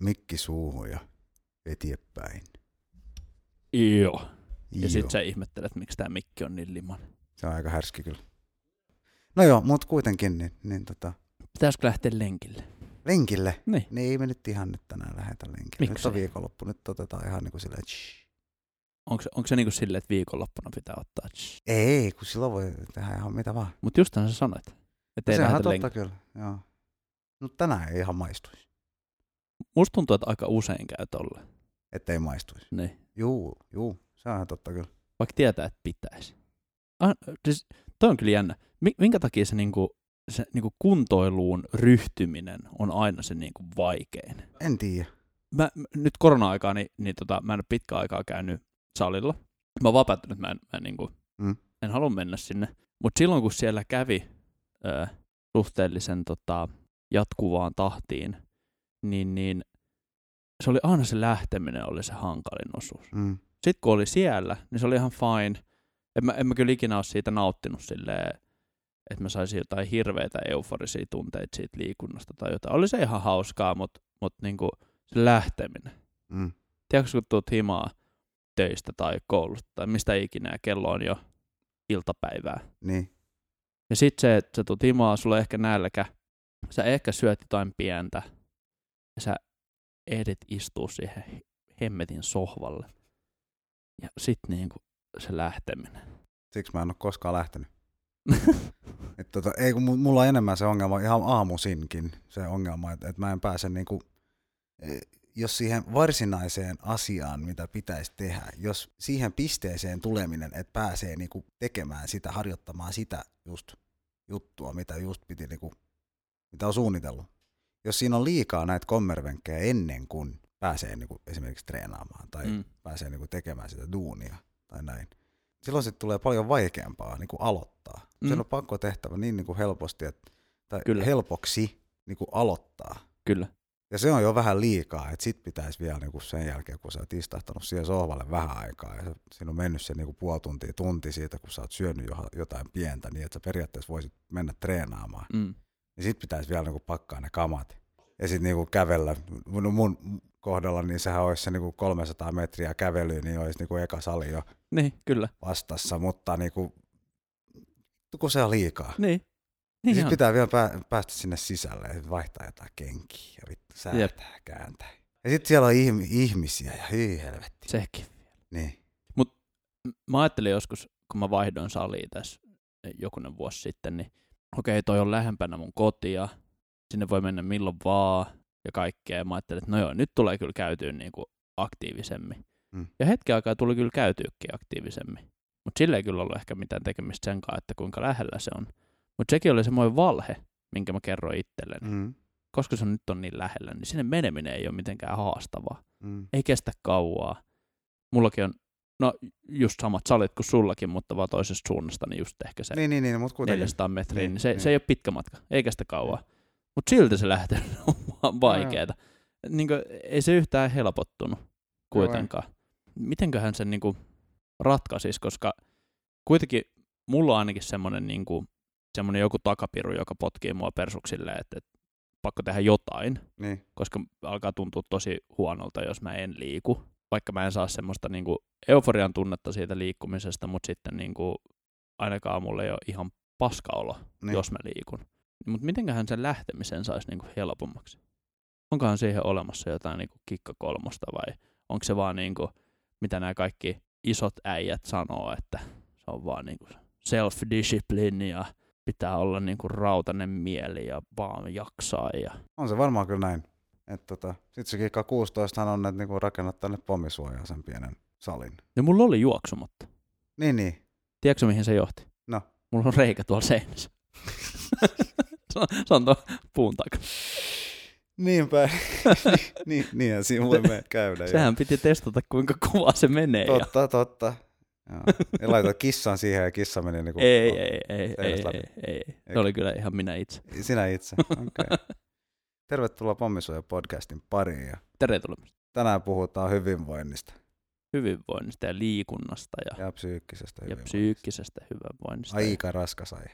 mikki suuhun ja eteenpäin. Joo. Ja sit sä ihmettelet, miksi tää mikki on niin liman. Se on aika härski kyllä. No joo, mutta kuitenkin niin, niin tota, Pitäisikö lähteä lenkille? lenkille. Niin. Niin ei me nyt ihan nyt tänään lähetä lenkille. Nyt Miksei? on viikonloppu, nyt otetaan ihan niin kuin silleen, tsh. Onko, onko se niinku silleen, että viikonloppuna pitää ottaa? Ei, kun silloin voi tehdä ihan mitä vaan. Mutta justhan sä sanoit, että ei Sehän lähdetä totta lenkille. kyllä, joo. No tänään ei ihan maistuisi, Musta tuntuu, että aika usein käy tolle. ettei maistuisi. Niin. Juu, juu, se on ihan totta kyllä. Vaikka tietää, että pitäisi. Ah, siis, toi on kyllä jännä. Mi- Minkä takia se, niinku, se niinku kuntoiluun ryhtyminen on aina se niinku vaikein? En tiedä. Mä, mä- nyt korona-aikaa, niin, niin tota, mä en ole pitkä aikaa käynyt salilla. Mä oon vapautunut, mä en, mä en, niinku, Mm. en halua mennä sinne. Mutta silloin, kun siellä kävi ö, suhteellisen tota, jatkuvaan tahtiin, niin, niin se oli aina se lähteminen oli se hankalin osuus. Mm. Sitten kun oli siellä, niin se oli ihan fine. En mä, en mä kyllä ikinä ole siitä nauttinut silleen, että mä saisin jotain hirveitä euforisia tunteita siitä liikunnasta tai jotain. Oli se ihan hauskaa, mutta mut niinku se lähteminen. Mm. Tiedätkö, kun tuut himaa töistä tai koulusta tai mistä ikinä ja kello on jo iltapäivää. Niin. Ja sitten se, että sä tuut himaa, sulla ehkä nälkä, sä ehkä syöt jotain pientä ja sä ehdit istua siihen hemmetin sohvalle. Ja sitten niinku se lähteminen. Siksi mä en ole koskaan lähtenyt. Et tota, ei, kun mu- mulla on enemmän se ongelma ihan aamuisinkin, se ongelma, että, että mä en pääse niinku, eh, jos siihen varsinaiseen asiaan, mitä pitäisi tehdä, jos siihen pisteeseen tuleminen, että pääsee niinku tekemään sitä, harjoittamaan sitä just juttua, mitä just piti, niinku, mitä on suunnitellut. Jos siinä on liikaa näitä kommervenkkejä ennen kuin pääsee niinku esimerkiksi treenaamaan tai Mm. pääsee niinku tekemään sitä duunia tai näin, silloin se tulee paljon vaikeampaa niin kuin aloittaa. Mm. Se on pakko tehtävä niin, niin kuin helposti, että, tai Kyllä. helpoksi niin kuin aloittaa. Kyllä. Ja se on jo vähän liikaa, että sit pitäisi vielä niin kuin sen jälkeen, kun sä oot istahtanut siihen sohvalle vähän aikaa, ja siinä on mennyt se niin kuin puoli tuntia, tunti siitä, kun sä oot syönyt jo- jotain pientä, niin että sä periaatteessa voisit mennä treenaamaan. Mm. Niin sit pitäisi vielä niin kuin pakkaa ne kamat. Ja sitten niin kuin kävellä, no mun kohdalla, niin sehän olisi se niin kuin 300 metriä kävelyä, niin olisi niin kuin eka sali jo Niin, kyllä. vastassa, mutta niinku, kun se on liikaa. Niin. Niin Niin sitten pitää vielä pää, päästä sinne sisälle ja vaihtaa jotain kenkiä ja vittu säätää, kääntää. Ja sitten siellä on ihmi, ihmisiä ja hyi helvetti. Sekin. Niin. Mä ajattelin joskus, kun mä vaihdoin saliin tässä jokunen vuosi sitten, niin okei, toi on lähempänä mun kotia, sinne voi mennä milloin vaan ja kaikkea. Ja mä ajattelin, että no joo, nyt tulee kyllä käytyä niinku aktiivisemmin. Mm. Ja hetken aikaa tuli kyllä käytyykin aktiivisemmin. Mutta sillä ei kyllä ollut ehkä mitään tekemistä sen kanssa, että kuinka lähellä se on. Mutta sekin oli semmoinen valhe, minkä mä kerroin itselleni. Mm. Koska se on nyt on niin lähellä, niin sinne meneminen ei ole mitenkään haastavaa. Mm. Ei kestä kauaa. Mullakin on, no just samat salit kuin sullakin, mutta vaan toisesta suunnasta, niin just ehkä se Niin, niin, niin, mutta kuitenkin. 400 metriä, Niin, niin, se, niin. se ei ole pitkä matka, ei kestä kauaa. Mutta silti se lähtee on vaan vaikeeta. Niin kuin, ei se yhtään helpottunut kuitenkaan. Mitenköhän sen niin kuin, ratkaisisi, koska kuitenkin mulla on ainakin semmoinen niin kuin, semmoinen joku takapiru, joka potkii mua persuksille, että, että pakko tehdä jotain, Niin. koska alkaa tuntua tosi huonolta, jos mä en liiku. Vaikka mä en saa semmoista niin kuin, euforian tunnetta siitä liikkumisesta, mutta sitten niin kuin, ainakaan mulle ei ole ihan paskaolo, Niin. niin. jos mä liikun. Mutta mitenköhän sen lähtemisen saisi niin kuin, helpommaksi? Onkohan siihen olemassa jotain niin kuin, kikka kolmosta vai onko se vaan niin kuin, mitä nämä kaikki isot äijät sanoo, että se on vaan niin kuin self-discipline ja pitää olla niin kuin rautainen mieli ja vaan jaksaa ja On se varmaan kyllä näin. Et tota, sit se kikka 16 on, että niinku rakennat tänne pommisuojaan sen pienen salin. Ja mulla oli juoksumatta. Niin, niin. Tiedätkö mihin se johti? No. Mulla on reikä tuolla seinässä. se, on, se on puun takana. Niinpä. niin, niinhän siinä voi me käydä. Sehän piti testata, kuinka kovaa se menee. Ja... Totta, totta. Joo. Ja laitat kissan siihen ja kissa meni niinku... Ei, ei, ei, ei, Seinästä ei, läpi. ei, ei. Se Eikä. oli kyllä ihan minä itse. Sinä itse, okei. Okay. Tervetuloa Pommisuoja podcastin pariin. Ja Tervetuloa tänään puhutaan hyvinvoinnista hyvinvoinnista ja liikunnasta ja, ja psyykkisestä ja hyvinvoinnista. psyykkisestä hyvinvoinnista. Aika raskas aihe.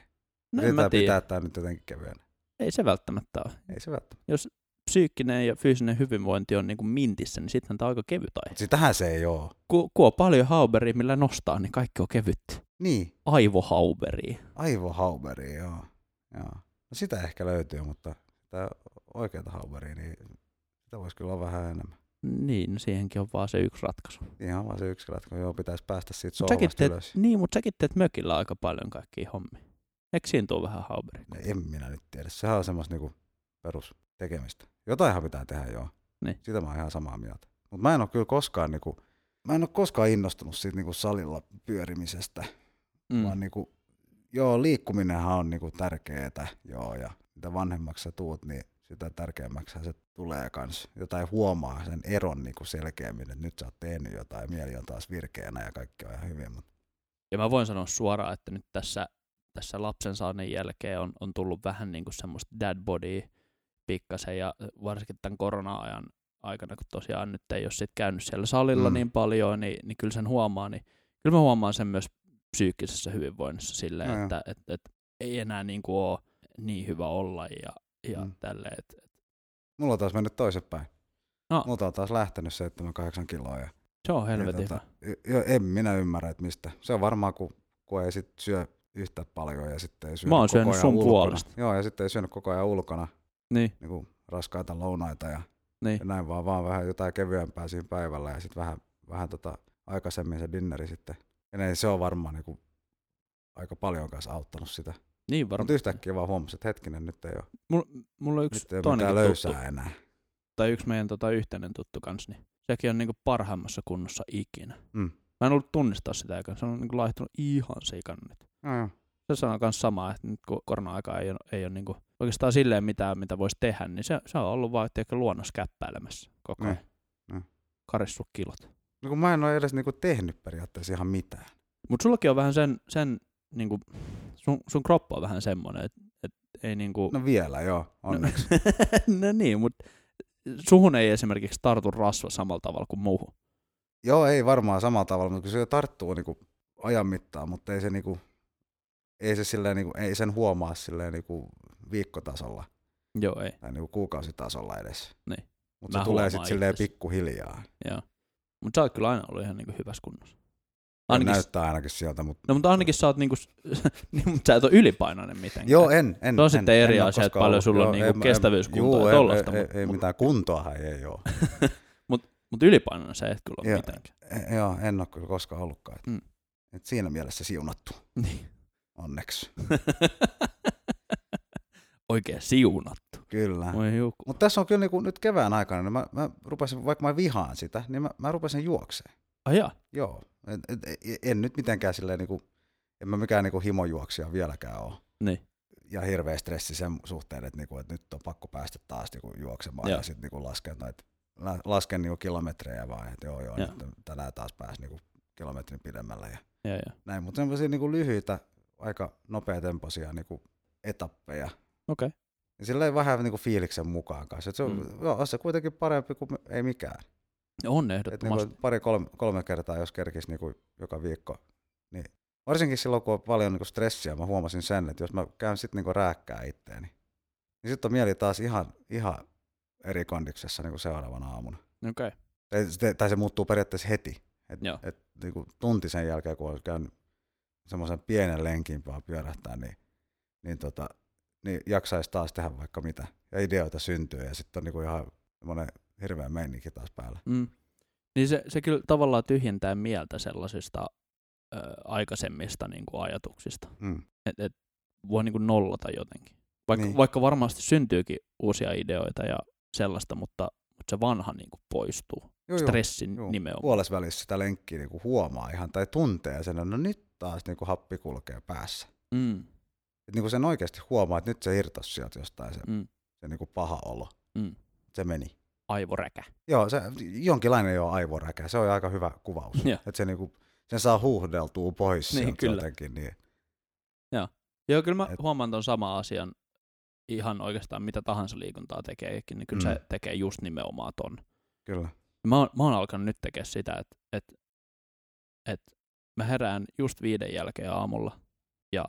no, Yritetään mä tiedä. pitää tämä nyt jotenkin kevyenä. Ei se välttämättä ole. Ei se välttämättä. Jos psyykkinen ja fyysinen hyvinvointi on niin kuin mintissä, niin sitten tämä on aika kevyt aihe. Sitähän se ei oo. Ku, kun on paljon hauberia, millä nostaa, niin kaikki on kevyttä. Niin, Aivohauberia. aivohauberi, joo. joo. No sitä ehkä löytyy, mutta sitä oikeata hauberia, niin sitä voisi kyllä olla vähän enemmän. Niin, no siihenkin on vaan se yksi ratkaisu. Ihan vaan se yksi ratkaisu, joo, pitäisi päästä siitä Mut säkin sohvasta teet, ylös. niin, mutta säkin teet mökillä aika paljon kaikkia hommia. Eikö siinä tule vähän hauberia? No, en minä nyt tiedä. Sehän on semmoista niinku perustekemistä. Jotainhan pitää tehdä, joo. Niin. Sitä mä oon ihan samaa mieltä. Mutta mä en ole kyllä koskaan niinku, mä en ole koskaan innostunut siitä niinku salilla pyörimisestä, mm. vaan niinku, joo, liikkuminenhan on niinku tärkeetä, joo, ja mitä vanhemmaksi sä tuut, niin sitä tärkeämmäksi se tulee kans. Jotain huomaa sen eron niinku selkeämmin, että nyt sä oot tehnyt jotain, mieli on taas virkeänä ja kaikki on ihan hyvin, mutta Ja mä voin sanoa suoraan, että nyt tässä, tässä lapsen saannin jälkeen on, on tullut vähän niin kuin semmoista dad body pikkasen ja varsinkin tämän korona-ajan aikana, kun tosiaan nyt ei ole sit käynyt siellä salilla Mm. niin paljon, niin, niin kyllä sen huomaa, niin kyllä mä huomaan sen myös psyykkisessä hyvinvoinnissa silleen, No että et, et, ei enää niin kuin ole niin hyvä olla ja, ja Mm. tälleen, et, et, mulla on taas mennyt toisinpäin. No. Multa on taas lähtenyt 7-8 kiloa ja se on helvetin Ja hyvä. Jo, en minä ymmärrä, että mistä. Se on varmaan, kun, kun ei sit syö yhtä paljon ja sitten ei syö Mä oon koko ajan sun ulkona. puolesta. Joo, ja sitten ei syönyt koko ajan ulkona Niin, niin kuin raskaita lounaita ja, niin. ja näin vaan, vaan vähän jotain kevyempää siinä päivällä ja sitten vähän, vähän tota, aikaisemmin se dinneri sitten. Ja niin, se on varmaan niin kuin, aika paljon kanssa auttanut sitä. Niin Mutta varmaan. yhtäkkiä vaan huomasin, että hetkinen, nyt ei ole, Mulla, mulla on yksi nyt toinenkin mitään tuttu, löysää enää. tai yksi meidän tota, yhteinen tuttu kans, niin sekin on niinku parhaimmassa kunnossa ikinä. Mm. Mä en ollut tunnistaa sitä, eikä se on niinku laihtunut ihan sikan nyt. Joo. Se sanoo myös samaa, että nyt kun korona-aika ei ole, ei ole niinku oikeastaan silleen mitään, mitä voisi tehdä, niin se, se on ollut vaan tiedätkö, luonnossa käppäilemässä koko ajan. Niin. Karissut kilot. No kun mä en ole edes niinku tehnyt periaatteessa ihan mitään. Mutta sullakin on vähän sen, sen niinku, sun, sun kroppa on vähän semmoinen, että et ei niinku... No vielä, joo, onneksi. no niin, mutta suhun ei esimerkiksi tartu rasva samalla tavalla kuin muuhun. Joo, ei varmaan samalla tavalla, mutta kyllä se tarttuu niinku ajan mittaan, mutta ei se, niinku, ei se silleen, niinku, ei sen huomaa silleen niinku viikkotasolla Joo, ei. tai niinku kuukausitasolla edes. Niin. Mutta se tulee sitten silleen pikkuhiljaa. Joo. Mutta sä oot kyllä aina ollut ihan niinku hyvässä kunnossa. Ainakin, näyttää ainakin sieltä, mutta no mutta ainakin sä oot niinku, niin, mutta sä et ole ylipainoinen mitenkään. Joo, en. en Se on en, sitten eri en asia, että paljon ollut. sulla on niinku en- kestävyyskuntoa juu, ja tollasta, Ei, mut- ei, ei mitään kuntoahan ei ole. Mutta ylipainoinen sä et kyllä ole Joo. mitenkään. E- Joo, en ole kyllä koskaan ollutkaan. Mm. et siinä mielessä siunattu, Niin. onneksi. Oikein siunattu. Kyllä. Mutta tässä on kyllä niinku, nyt kevään aikana, niin mä, mä rupesin, vaikka mä vihaan sitä, niin mä, mä rupesin juokseen. Jaa. Joo. Et, et, et, en nyt mitenkään silleen, niinku, en mä mikään niinku himojuoksija vieläkään ole. Niin. Ja hirveä stressi sen suhteen, että, niinku, että nyt on pakko päästä taas niinku, juoksemaan Joo. ja sitten niinku, lasken, noit, la- lasken niinku, kilometrejä vaan, että joo joo, Joo. nyt tänään taas pääsi niinku, kilometrin pidemmälle ja Joo, joo. näin. Mutta semmoisia niinku, lyhyitä, aika nopeatempoisia niinku, etappeja. Okei. Ja silleen vähän niinku, fiiliksen mukaan kanssa. Et se on, Mm. mm. joo, on se kuitenkin parempi kuin ei mikään. On Et ehdottomasti. niinku pari kolme, kolme kertaa, jos kerkisi niinku joka viikko. Niin varsinkin silloin, kun on paljon niinku stressiä, mä huomasin sen, että jos mä käyn sitten niinku rääkkää itteeni, niin sitten on mieli taas ihan, ihan eri kondiksessa niinku seuraavana aamuna. Okei. Tai, se- tai se muuttuu periaatteessa heti. Et, Joo. et, niinku tunti sen jälkeen, kun on käynyt semmoisen pienen lenkin vaan pyörähtää, niin, niin, tota, niin jaksaisi taas tehdä vaikka mitä. Ja ideoita syntyy ja sitten on niinku ihan semmoinen hirveä meininki taas päällä. Mm. Niin se, se kyllä tavallaan tyhjentää mieltä sellaisista ö, aikaisemmista niin kuin ajatuksista. Mm. Et, et voi niin kuin nollata jotenkin. Vaikka, Niin. vaikka varmasti syntyykin uusia ideoita ja sellaista, mutta, mutta se vanha niin kuin poistuu. Joo, Stressin Joo. nimenomaan. puolessa välissä sitä lenkkiä niinku huomaa ihan tai tuntee sen, että no nyt taas niinku happi kulkee päässä. Mm. Et niinku sen oikeasti huomaa, että nyt se irtosi sieltä jostain se, Mm. se niinku paha olo. Mm. Se meni. Aivoräkä. Joo, se, jonkinlainen jo aivoräkä. Se on aika hyvä kuvaus. Joo. että se niinku, sen saa huuhdeltua pois Niin, kyllä. jotenkin. Niin. Joo, kyllä mä Et- huomaan ton sama asian ihan oikeastaan mitä tahansa liikuntaa tekeekin, niin kyllä Mm. se tekee just nimenomaan ton. Kyllä. Mä oon, mä oon alkanut nyt tekemään sitä, että et, et mä herään just viiden jälkeen aamulla ja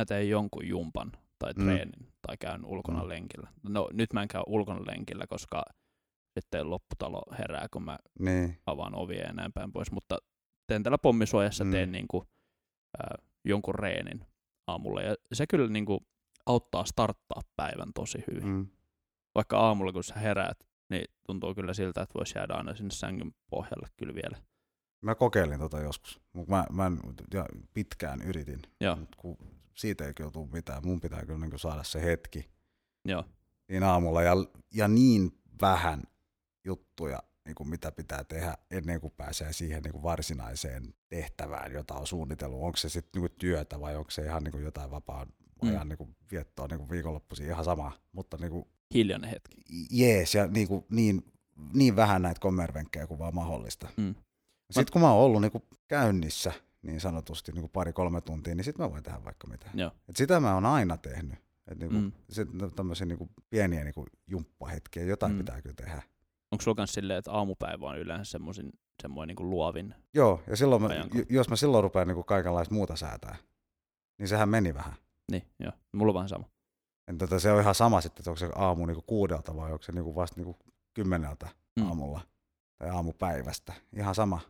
mä teen jonkun jumpan tai Mm. treenin tai käyn ulkona Mm. lenkillä. No nyt mä en käy ulkona lenkillä, koska sitten lopputalo herää, kun mä Niin. avaan ovia ja näin päin pois, mutta teen tällä pommisuojassa Mm. teen niin kuin, ää, jonkun reenin aamulla ja se kyllä niin kuin, auttaa starttaa päivän tosi hyvin. Mm. Vaikka aamulla kun sä heräät, niin tuntuu kyllä siltä, että voisi jäädä aina sinne sängyn pohjalle kyllä vielä. Mä kokeilin tota joskus, mutta mä, mä en, ja pitkään yritin, mut kun siitä ei kyllä tule mitään. Mun pitää kyllä niin saada se hetki joo, niin aamulla ja, ja niin vähän juttuja, niin kuin mitä pitää tehdä ennen kuin pääsee siihen niin kuin varsinaiseen tehtävään, jota on suunnitellut. Onko se sitten niin työtä vai onko se ihan niin kuin jotain vapaa ajan Mm. niin kuin viettoa niin kuin viikonloppuisin, ihan sama. Mutta niin kuin, hiljainen hetki. jees, ja niin, kuin, niin, niin vähän näitä kommervenkkejä kuin vaan mahdollista. Mm. Sitten kun mä oon ollut niin kuin käynnissä niin sanotusti niin pari-kolme tuntia, niin sitten mä voin tehdä vaikka mitä. Joo. Et sitä mä oon aina tehnyt. Et niin kuin, Mm. sit tämmöisiä niin kuin pieniä niin kuin jumppahetkiä, jotain Mm. mm. pitää kyllä tehdä. Onko sulla kans silleen, että aamupäivä on yleensä semmoisin, semmoinen niin kuin luovin? Joo, ja silloin mä, Ajanko? jos mä silloin rupean niin kuin kaikenlaista muuta säätää, niin sehän meni vähän. Niin, joo. Mulla on vähän sama. Et tota, se on ihan sama sitten, että onko se aamu niin kuin kuudelta vai onko se niin kuin vasta niin kuin kymmeneltä Mm. aamulla tai aamupäivästä. Ihan sama.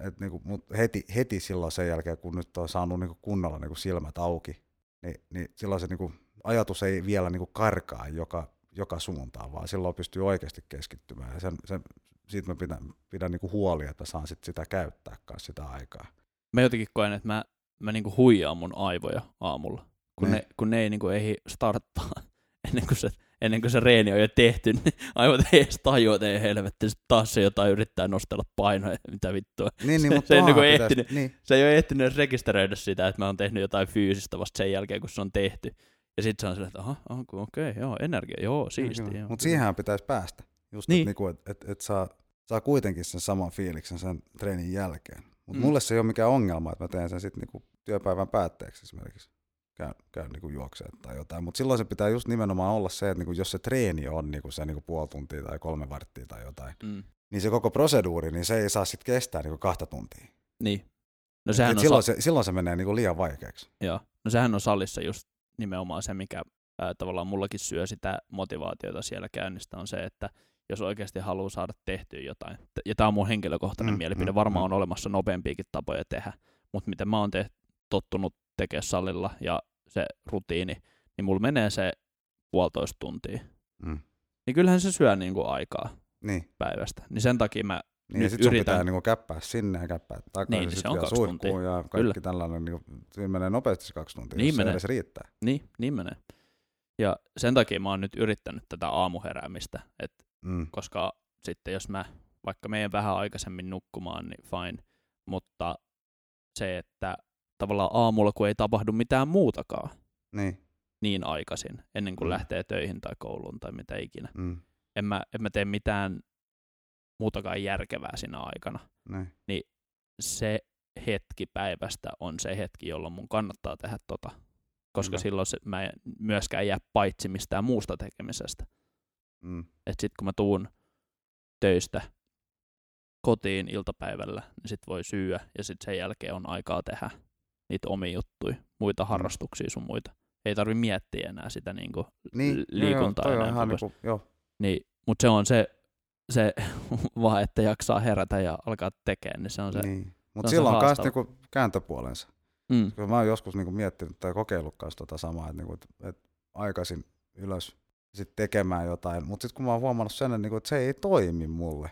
Et niinku, mut heti, heti silloin sen jälkeen, kun nyt on saanut niinku kunnolla niinku silmät auki, niin, niin silloin se niinku, ajatus ei vielä niinku karkaa joka, joka suuntaan, vaan silloin pystyy oikeasti keskittymään. Ja sen, sen, siitä mä pidän, pidän niinku huoli, että saan sit sitä käyttää kanssa sitä aikaa. Mä jotenkin koen, että mä, mä niinku huijaan mun aivoja aamulla, kun Ne. ne, kun ne ei niinku ehdi starttaa ennen kuin se, ennen kuin se reeni on jo tehty, niin aivot ei edes tajua, että ei helvetti, sit taas se jotain yrittää nostella painoja, mitä vittua. Niin, Se- niin, mutta se ei tuohan niinku pitäisi- ehtinyt. Niin, Se ei ole ehtinyt edes rekisteröidä sitä, että mä oon tehnyt jotain fyysistä vasta sen jälkeen, kun se on tehty. Ja sit se on silleen, että aha, okei, joo, energia, joo, siisti. Joo, Mutta siihenhän pitäisi päästä. Just, Niin. niin. että niinku, et, et, et saa, saa kuitenkin sen saman fiiliksen sen treenin jälkeen. Mutta Mm. mulle se ei ole mikään ongelma, että mä teen sen sitten niinku työpäivän päätteeksi esimerkiksi. Käyn, käyn niinku juoksemaan tai jotain. Mutta silloin se pitää just nimenomaan olla se, että niinku, jos se treeni on niinku se niinku puoli tuntia tai kolme varttia tai jotain, Mm. niin se koko proseduuri, niin se ei saa sitten kestää niinku kahta tuntia. Niin. No sehän Et on silloin, sa- se, silloin se menee niinku liian vaikeaksi. Joo. No sehän on salissa just nimenomaan se, mikä ää, tavallaan mullakin syö sitä motivaatiota siellä käynnistä, on se, että jos oikeasti haluaa saada tehtyä jotain, ja tämä on mun henkilökohtainen Mm, mielipide, mm, varmaan mm. on olemassa nopeampiakin tapoja tehdä, mutta miten mä oon te- tottunut tekemään salilla ja se rutiini, niin mulla menee se puolitoista tuntia. Mm. Niin kyllähän se syö niinku aikaa Niin. päivästä. Niin sen takia mä Niin, sitten sun yritän- pitää niinku käppää sinne ja käppää takaisin, Niin, niin, se sitten on vielä kaksi suihkuun tuntia. ja kaikki Kyllä. tällainen, niinku, siinä menee nopeasti se kaksi tuntia, Niin jos menee. se edes riittää. Niin, niin menee. Ja sen takia mä oon nyt yrittänyt tätä aamuheräämistä, että Mm. koska sitten jos mä vaikka meidän vähän aikaisemmin nukkumaan, niin fine, mutta se, että tavallaan aamulla, kun ei tapahdu mitään muutakaan Niin. niin aikaisin, ennen kuin Mm. lähtee töihin tai kouluun tai mitä ikinä, Mm. en mä, en mä tee mitään muutakaan järkevää siinä aikana. Niin. Se hetki päivästä on se hetki, jolloin mun kannattaa tehdä tota, koska Kyllä. silloin se, mä en myöskään jää paitsi mistään muusta tekemisestä. Mm. että sitten kun mä tuun töistä kotiin iltapäivällä, niin sit voi syyä ja sitten sen jälkeen on aikaa tehdä niitä omia juttuja, muita harrastuksia sun muita. Ei tarvi miettiä enää sitä niinku Niin, li- liikuntaa joo, ja joo, on näin ihan niinku, joo. Niin, mutta se on se, se vaan, että jaksaa herätä ja alkaa tekemään, niin se on se. Niin. Mutta silloin on myös niinku kääntöpuolensa. Mm, Kyllä mä oon joskus niinku miettinyt tai kokeillut tota samaa, että niinku, et, et aikaisin ylös sit tekemään jotain, mutta sitten kun mä oon huomannut sen, että, niinku, et se ei toimi mulle.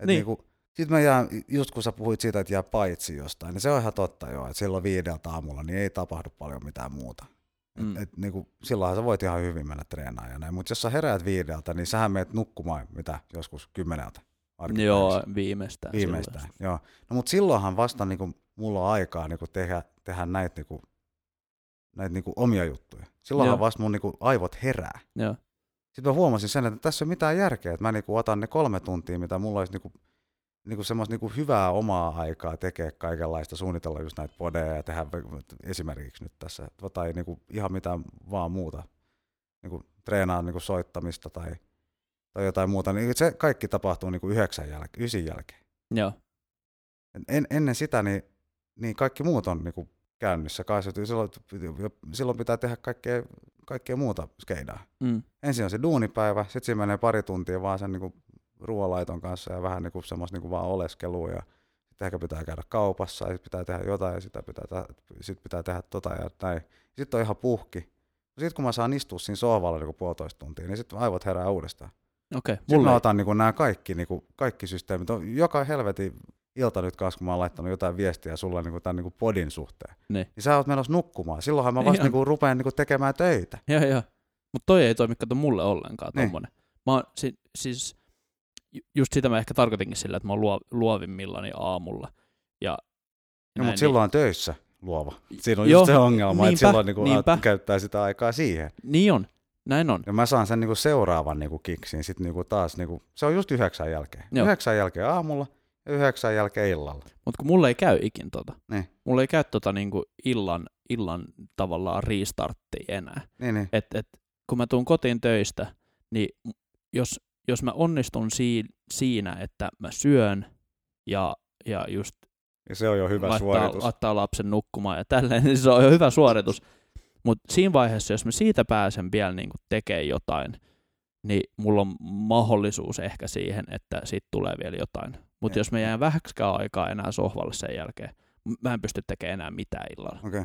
Et Niin. niinku, sitten mä jään, just kun sä puhuit siitä, että jää paitsi jostain, niin se on ihan totta joo, että silloin viideltä aamulla niin ei tapahdu paljon mitään muuta. Et, Mm. et, niinku, silloinhan sä voit ihan hyvin mennä treenaamaan ja näin, mutta jos sä heräät viideltä, niin sähän meet nukkumaan mitä joskus kymmeneltä. joo, viimeistään. Viimeistään, silloin. joo. No mutta silloinhan vasta niinku, mulla on aikaa niinku, tehdä, tehdä näitä, niinku, näitä niinku, omia juttuja. Silloinhan Joo. vasta mun niinku, aivot herää. Joo. Sitten mä huomasin sen, että tässä ei ole mitään järkeä, että mä niinku, otan ne kolme tuntia, mitä mulla olisi niinku, niinku semmoista niinku, hyvää omaa aikaa tekee kaikenlaista, suunnitella just näitä podeja ja tehdä esimerkiksi nyt tässä, tai niinku, ihan mitään vaan muuta. Niinku, treenaa niinku, soittamista tai, tai jotain muuta. Niin se kaikki tapahtuu niinku, yhdeksän jälkeen, ysin jälkeen. Joo. En, ennen sitä niin, niin kaikki muut on niinku käynnissä kanssa. Silloin, silloin pitää tehdä kaikkea kaikkea muuta skeidaa. Mm. Ensin on se duunipäivä, sitten siinä menee pari tuntia vaan sen niinku ruoanlaiton kanssa ja vähän niinku semmoista niinku vaan oleskelua ja sitten ehkä pitää käydä kaupassa ja sitten pitää tehdä jotain ja sitä pitää, tehdä, sit pitää tehdä tota ja näin. Sitten on ihan puhki. Sitten kun mä saan istua siinä sohvalla niinku puolitoista tuntia, niin sitten aivot herää uudestaan. Okei, okay, Sitten mulla mä ei, otan niinku nämä kaikki, niinku, kaikki systeemit. On joka helvetin ilta nyt kanssa, kun mä oon laittanut jotain viestiä sulle niinku tämän niinku podin suhteen. Niin. Niin sä oot menossa nukkumaan. Silloinhan mä vasta Ihan. niinku rupean niinku tekemään töitä. Joo, joo. Mutta toi ei toimi kato mulle ollenkaan Niin. tommonen. Mä oon, si, siis, just sitä mä ehkä tarkoitinkin sillä, että mä oon luo, luovimmillani aamulla. Ja No, mutta silloin on töissä luova. Siinä on Joo, just se ongelma, niinpä, että silloin niinku niinpä. käyttää sitä aikaa siihen. Niin, niin on, näin on. Ja mä saan sen niinku seuraavan niinku kiksin sit niinku taas, niinku, se on just yhdeksän jälkeen. Joo. Yhdeksän jälkeen aamulla ja yhdeksän jälkeen illalla. Mutta kun mulle ei käy ikin tota. Niin. Mulle ei käy tota niinku illan, illan tavallaan restarttia enää. Niin, niin. Et, et, kun mä tuun kotiin töistä, niin jos, jos mä onnistun siin, siinä, että mä syön ja, ja just Ja se on jo hyvä laittaa, suoritus. laittaa lapsen nukkumaan ja tälleen, niin se on jo hyvä suoritus. Mutta siinä vaiheessa, jos mä siitä pääsen vielä niin tekemään jotain, niin mulla on mahdollisuus ehkä siihen, että siitä tulee vielä jotain. Mutta jos mä jään vähäksikään aikaa enää sohvalle sen jälkeen, mä en pysty tekemään enää mitään illalla. Okei.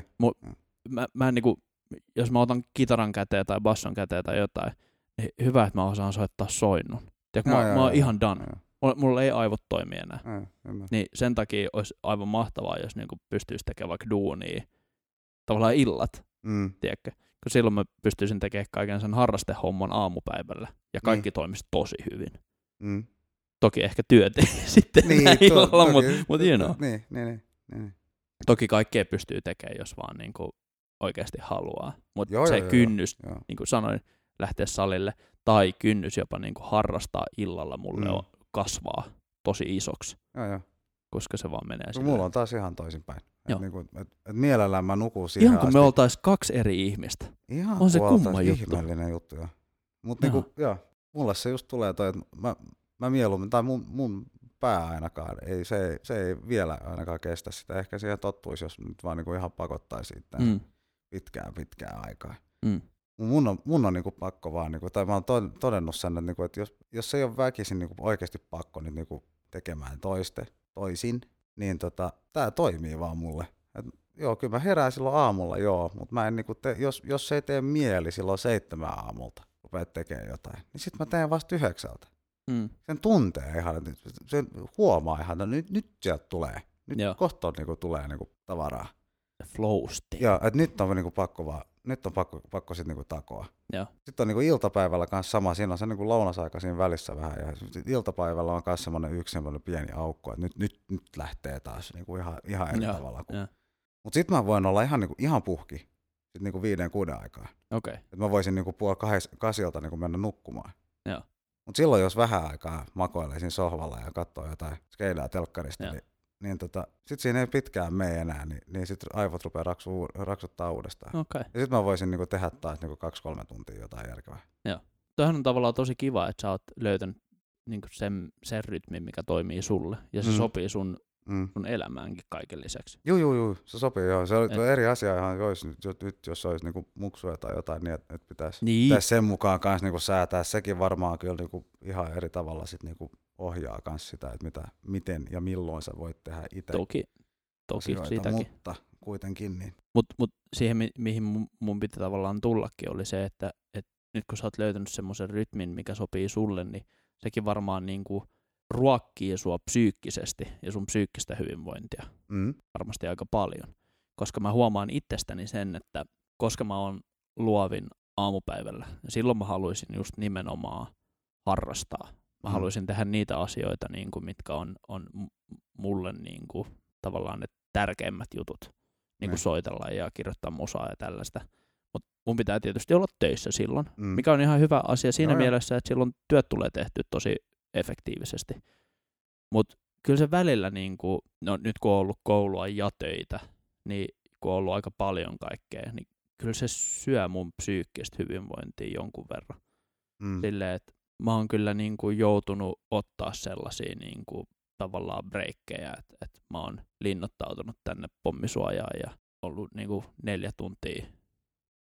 Mä, mä en niinku, jos mä otan kitaran käteen tai basson käteen tai jotain, hyvä, että mä osaan soittaa soinnun. Tiedätkö, mä, Joo, mä oon ihan done. joo, Mulla, mulla ei aivot toimi enää. joo. Niin sen takia olisi aivan mahtavaa, jos niinku pystyisi tekemään vaikka duunia tavallaan illat, Mm. tiedätkö? Kun silloin mä pystyisin tekemään kaiken sen harrastehomman aamupäivällä ja kaikki Niin. toimisi tosi hyvin. Mm. Toki ehkä työt ei sitten niin, to- illalla, toki- mutta mut you know. Niin, niin, niin, niin. Toki kaikkea pystyy tekemään, jos vaan niinku oikeasti haluaa. Mutta se joo, kynnys, Joo. niin kuin sanoin, lähteä salille, tai kynnys jopa niinku harrastaa illalla mulle Mm. on, kasvaa tosi isoksi, Joo, joo. koska se vaan menee No, mulla on taas ihan toisinpäin. Et Joo. niinku, et, et mielellään mä nukun siihen Ihan kuin asti. me oltais kaksi eri ihmistä. Ihan on se kuin kumma juttu. ihmeellinen juttu, joo. Mutta Joo. niinku, joo, mulle se just tulee toi, että mä, mä mieluummin, tai mun, mun pää ainakaan, ei, se, ei, se ei vielä ainakaan kestä sitä. Ehkä siihen tottuisi, jos nyt vaan niinku ihan pakottaisi siitä Mm. pitkään pitkään aikaa. Mm. Mun on, mun on niinku pakko vaan, niinku, tai mä oon to- todennut sen, että, niinku, että jos, jos ei ole väkisin niinku oikeasti pakko nyt niinku tekemään toiste, toisin, niin tota, tää toimii vaan mulle. Et, joo, kyllä mä herään silloin aamulla, joo, mutta mä en niinku te, jos, jos ei tee mieli silloin seitsemän aamulta, rupeat tekemään jotain, niin sit mä teen vasta yhdeksältä. Mm. Sen tuntee ihan, sen huomaa ihan, että nyt, nyt sieltä tulee. Nyt kohta niinku tulee niinku tavaraa. Flow state. Joo, että nyt on niinku pakko vaan, nyt on pakko, pakko sit niinku takoa. Joo. Sitten on niinku iltapäivällä kanssa sama, siinä on se niinku lounasaika siinä välissä vähän, ja iltapäivällä on myös semmoinen yksi semmoinen pieni aukko, että nyt, nyt, nyt lähtee taas niinku ihan, ihan eri Joo, tavalla. Kuin. Mutta sitten mä voin olla ihan, niinku, ihan puhki, sit niinku viiden kuuden aikaa. Okei. Että mä voisin niinku puoli kahes, kasilta niinku mennä nukkumaan. Joo. Mutta silloin, jos vähän aikaa makoilee siinä sohvalla ja katsoo jotain skeidaa telkkarista, Joo. niin, niin tota, sit siinä ei pitkään mene enää, niin, niin sit aivot rupeaa raksu, raksuttaa uudestaan. Okei. Ja sitten mä voisin niinku tehdä taas niinku kaksi-kolme tuntia jotain järkevää. Toihan on tavallaan tosi kiva, että sä oot löytänyt niin sen, sen rytmin, mikä toimii sulle. Ja se Mm. sopii sun, Mm. sun elämäänkin kaiken lisäksi. Juu, juu, juu, se sopii joo. Se on Et- eri asia ihan, jos, nyt, nyt jos olisi niinku muksuja tai jotain, niin että et pitäisi Niin, pitäis sen mukaan kanssa niinku säätää. Sekin varmaan kyllä niinku ihan eri tavalla sit niinku ohjaa kans sitä, että mitä, miten ja milloin sä voit tehdä itse toki, toki asioita, mutta kuitenkin niin. Mutta mut siihen, mi- mihin mun, mun piti tavallaan tullakin, oli se, että et nyt kun sä oot löytänyt semmoisen rytmin, mikä sopii sulle, niin sekin varmaan niinku ruokkii sua psyykkisesti ja sun psyykkistä hyvinvointia Mm. varmasti aika paljon. Koska mä huomaan itsestäni sen, että koska mä oon luovin aamupäivällä, niin silloin mä haluaisin just nimenomaan harrastaa. Mä Mm. haluaisin tehdä niitä asioita, niin kuin, mitkä on, on mulle niin kuin, tavallaan ne tärkeimmät jutut. Niin Niin. kuin soitella ja kirjoittaa musaa ja tällaista. Mutta mun pitää tietysti olla töissä silloin, Mm. mikä on ihan hyvä asia siinä joo. mielessä, että silloin työt tulee tehty tosi efektiivisesti. Mutta kyllä se välillä, niin kuin, no nyt kun on ollut koulua ja töitä, niin kun on ollut aika paljon kaikkea, niin kyllä se syö mun psyykkistä hyvinvointia jonkun verran. Mm. Silleen, että mä oon kyllä niin kuin joutunut ottaa sellaisia niin kuin tavallaan breikkejä, että, että mä oon linnoittautunut tänne pommisuojaan ja ollut niin kuin neljä tuntia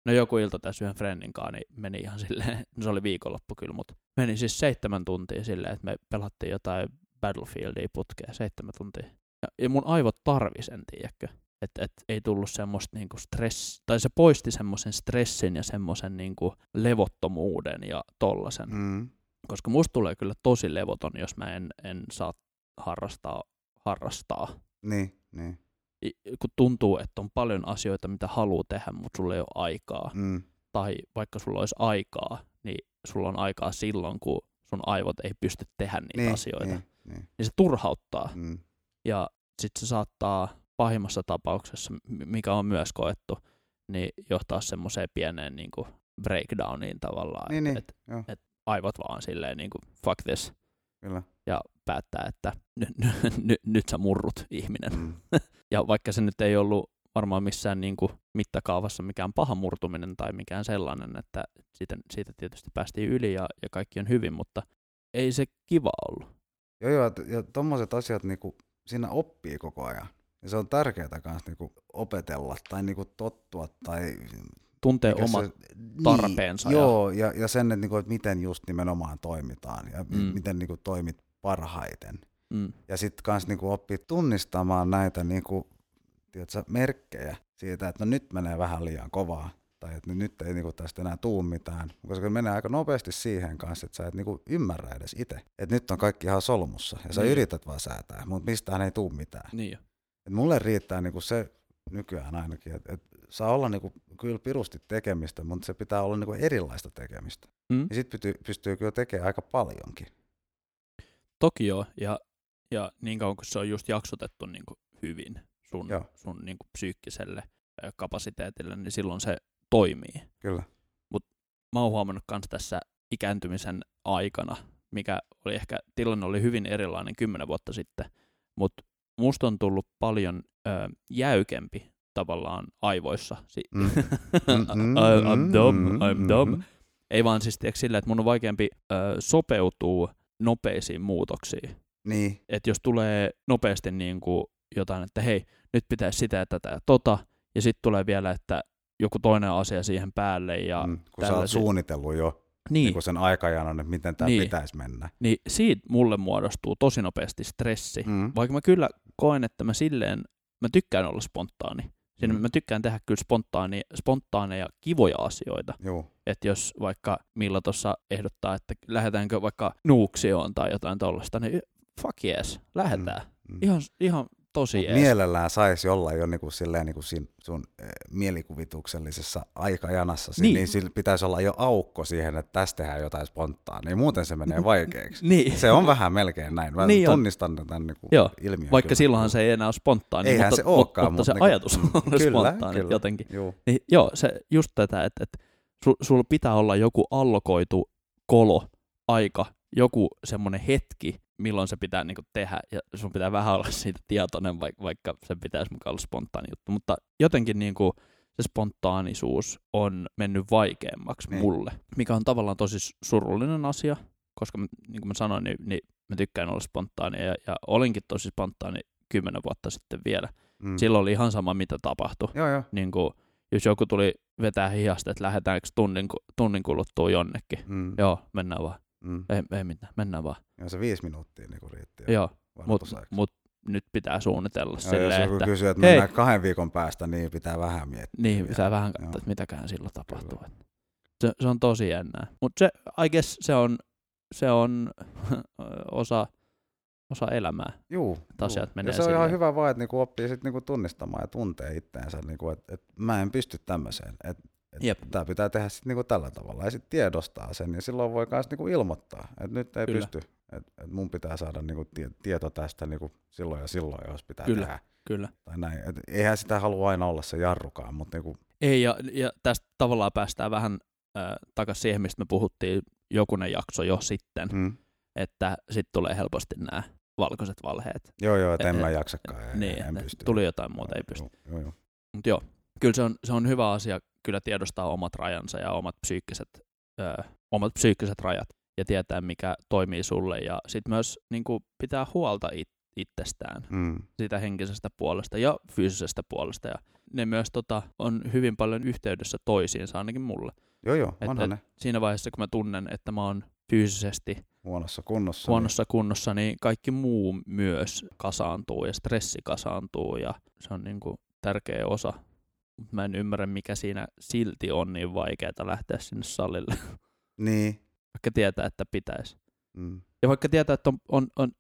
No joku ilta tässä yhden friendin kanssa, niin meni ihan silleen, no se oli viikonloppu kyllä, mutta meni siis seitsemän tuntia silleen, että me pelattiin jotain Battlefieldia putkea seitsemän tuntia. Ja, ja mun aivot tarvi sen, tiedätkö? Että et ei tullut semmoista niinku stress, tai se poisti semmoisen stressin ja semmoisen niinku levottomuuden ja tollasen. Mm. Koska musta tulee kyllä tosi levoton, jos mä en, en saa harrastaa, harrastaa. Niin, niin. I- Kun tuntuu, että on paljon asioita, mitä haluaa tehdä, mutta sulla ei ole aikaa. Mm. Tai vaikka sulla olisi aikaa, niin sulla on aikaa silloin, kun sun aivot ei pysty tehdä niitä niin, asioita. Niin. Niin, niin. se turhauttaa. Mm. Ja sitten se saattaa pahimmassa tapauksessa, mikä on myös koettu, niin johtaa semmoiseen pieneen niin kuin breakdowniin tavallaan. Niin, niin, joo. et aivot vaan silleen niin kuin fuck this Kyllä. ja päättää, että nyt, nyt, nyt sä murrut ihminen. Mm. Ja vaikka se nyt ei ollut varmaan missään niin kuin mittakaavassa mikään paha murtuminen tai mikään sellainen, että siitä, siitä tietysti päästiin yli ja, ja kaikki on hyvin, mutta ei se kiva ollut. Joo, joo, ja tommoset asiat niinku, siinä oppii koko ajan. Ja se on tärkeää kans niinku opetella tai niinku tottua tai Tuntee mikä omat se- tarpeensa Niin, ja- joo, ja, ja sen, että, niinku, että miten just nimenomaan toimitaan ja Mm. miten niinku, toimit parhaiten. Mm, Ja sitten kans niinku, oppii tunnistamaan näitä niinku, tiedätkö, merkkejä siitä, että no nyt menee vähän liian kovaa. Tai että nyt ei niinku tästä enää tuu mitään. Koska se menee aika nopeasti siihen kanssa, että sä et niinku ymmärrä edes itse. Että nyt on kaikki ihan solmussa ja sä Niin. yrität vaan säätää, mutta mistään ei tuu mitään. niin jo. Et mulle riittää niinku se nykyään ainakin, että et saa olla niinku kyllä pirusti tekemistä, mutta se pitää olla niinku erilaista tekemistä. Mm? Ja sitten pystyy, pystyy kyllä tekemään aika paljonkin. Toki joo, ja, ja niin kauan kuin se on just jaksotettu niin kuin hyvin sun, Joo. sun niin kuin psyykkiselle kapasiteetille, niin silloin se toimii. Kyllä. Mä oon huomannut myös tässä ikääntymisen aikana, mikä oli ehkä, tilanne oli hyvin erilainen kymmenen vuotta sitten, mutta musta on tullut paljon ö, jäykempi tavallaan aivoissa. Si- Mm. Mm, I, I'm dumb, mm, I'm mm, dumb. Ei vaan siis tiedätkö, sillä, että mun on vaikeampi ö, sopeutua nopeisiin muutoksiin. Niin, Että jos tulee nopeasti niin kuin jotain, että hei, nyt pitäisi sitä ja tätä ja tota, ja sitten tulee vielä, että joku toinen asia siihen päälle. Ja mm, kun sä oot suunnitellut jo niin, niin. sen aikajanan, että miten tämä niin. pitäisi mennä. niin siitä mulle muodostuu tosi nopeasti stressi. Mm. Vaikka mä kyllä koen, että mä silleen, mä tykkään olla spontaani. Siinä Mm. mä tykkään tehdä kyllä spontaani, spontaaneja kivoja asioita. Joo, Että jos vaikka Milla tuossa ehdottaa, että lähdetäänkö vaikka Nuuksioon tai jotain tollasta, niin fuck yes, lähdetään. Mm. Ihan, ihan tosi jees. mielellään saisi olla jo niinku silleen niinku siinä sun eh, mielikuvituksellisessa aikajanassa, Niin. niin, niin sillä pitäisi olla jo aukko siihen, että tästä tehdään jotain spontaania, muuten se menee vaikeaksi. Niin. Se on vähän melkein näin. Mä Niin niin on. tunnistan tämän niinku Joo, ilmiön. Vaikka kyllä. silloinhan se ei enää ole spontaani, Eihän mutta, se olekaan, mutta, mutta se niinku- ajatus on kyllä, spontaani kyllä. jotenkin. Joo. Niin, joo, se just tätä, että, että sul, sulla pitää olla joku allokoitu kolo, aika, joku semmoinen hetki, milloin se pitää niinku tehdä, ja sun pitää vähän olla siitä tietoinen, vaikka, vaikka se pitäisi mukaan olla spontaani juttu. Mutta jotenkin niinku se spontaanisuus on mennyt vaikeammaksi niin. Niin. mulle, mikä on tavallaan tosi surullinen asia, koska mä- niin kuin mä sanoin, niin, niin mä tykkään olla spontaani, ja, ja olinkin tosi spontaani kymmenen vuotta sitten vielä. Mm. Silloin oli ihan sama, mitä tapahtui Joo, joo. niin kuin, jos joku tuli vetää hihasta, että lähdetäänkö tunnin, tunnin kuluttua jonnekin. Mm. Joo, mennään vaan. Mm. Ei, ei mitään, mennään vaan. Joo, se viisi minuuttia niinku riitti. Joo, mutta mut nyt pitää suunnitella jos silleen, joku että kysyy, että hei. mennään kahden viikon päästä, niin pitää vähän miettiä. niin, vielä. pitää vähän katsoa, että mitäköhän silloin tapahtuu. Se, se on tosi jännää. Mutta se, I guess se on, se on osa, osa elämää. Juu, että juu. menee ja se on ihan hyvä vaan, että niinku oppii sit niinku tunnistamaan ja tuntee itteensä, niinku, että et mä en pysty tämmöiseen. Et, et Jep. Tämä pitää tehdä sit niinku tällä tavalla ja sitten tiedostaa sen ja silloin voi myös niinku ilmoittaa, että nyt ei Kyllä. pysty, että et mun pitää saada niinku tie, tieto tästä niinku silloin ja silloin, jos pitää Kyllä. tehdä. Kyllä. Tai näin. Et eihän sitä halua aina olla se jarrukaan, mutta niinku, Ei, ja, ja tästä tavallaan päästään vähän äh, takaisin siihen, mistä me puhuttiin jokunen jakso jo sitten, mm, että sitten tulee helposti nämä valkoiset valheet. joo joo, että en Et- mä jaksakaan, ei, niin, en pysty. tuli jotain muuta, ei pysty. Joo, joo, joo. Mutta joo, kyllä se on, se on hyvä asia kyllä tiedostaa omat rajansa ja omat psyykkiset, ö, omat psyykkiset rajat ja tietää, mikä toimii sulle. Ja sitten myös niin kuin, pitää huolta it, itsestään, Mm. siitä henkisestä puolesta ja fyysisestä puolesta. Ja ne myös tota, on hyvin paljon yhteydessä toisiinsa, ainakin mulle. Joo, joo, Et- onhan et- ne Siinä vaiheessa, kun mä tunnen, että mä oon fyysisesti huonossa kunnossa. huonossa kunnossa, niin kaikki muu myös kasaantuu ja stressi kasaantuu ja se on niin kuin tärkeä osa. Mut Mä en ymmärrä, mikä siinä silti on niin vaikeaa lähteä sinne salille, Niin. vaikka tietää, että pitäisi. Mm. Ja vaikka tietää, että on, on, on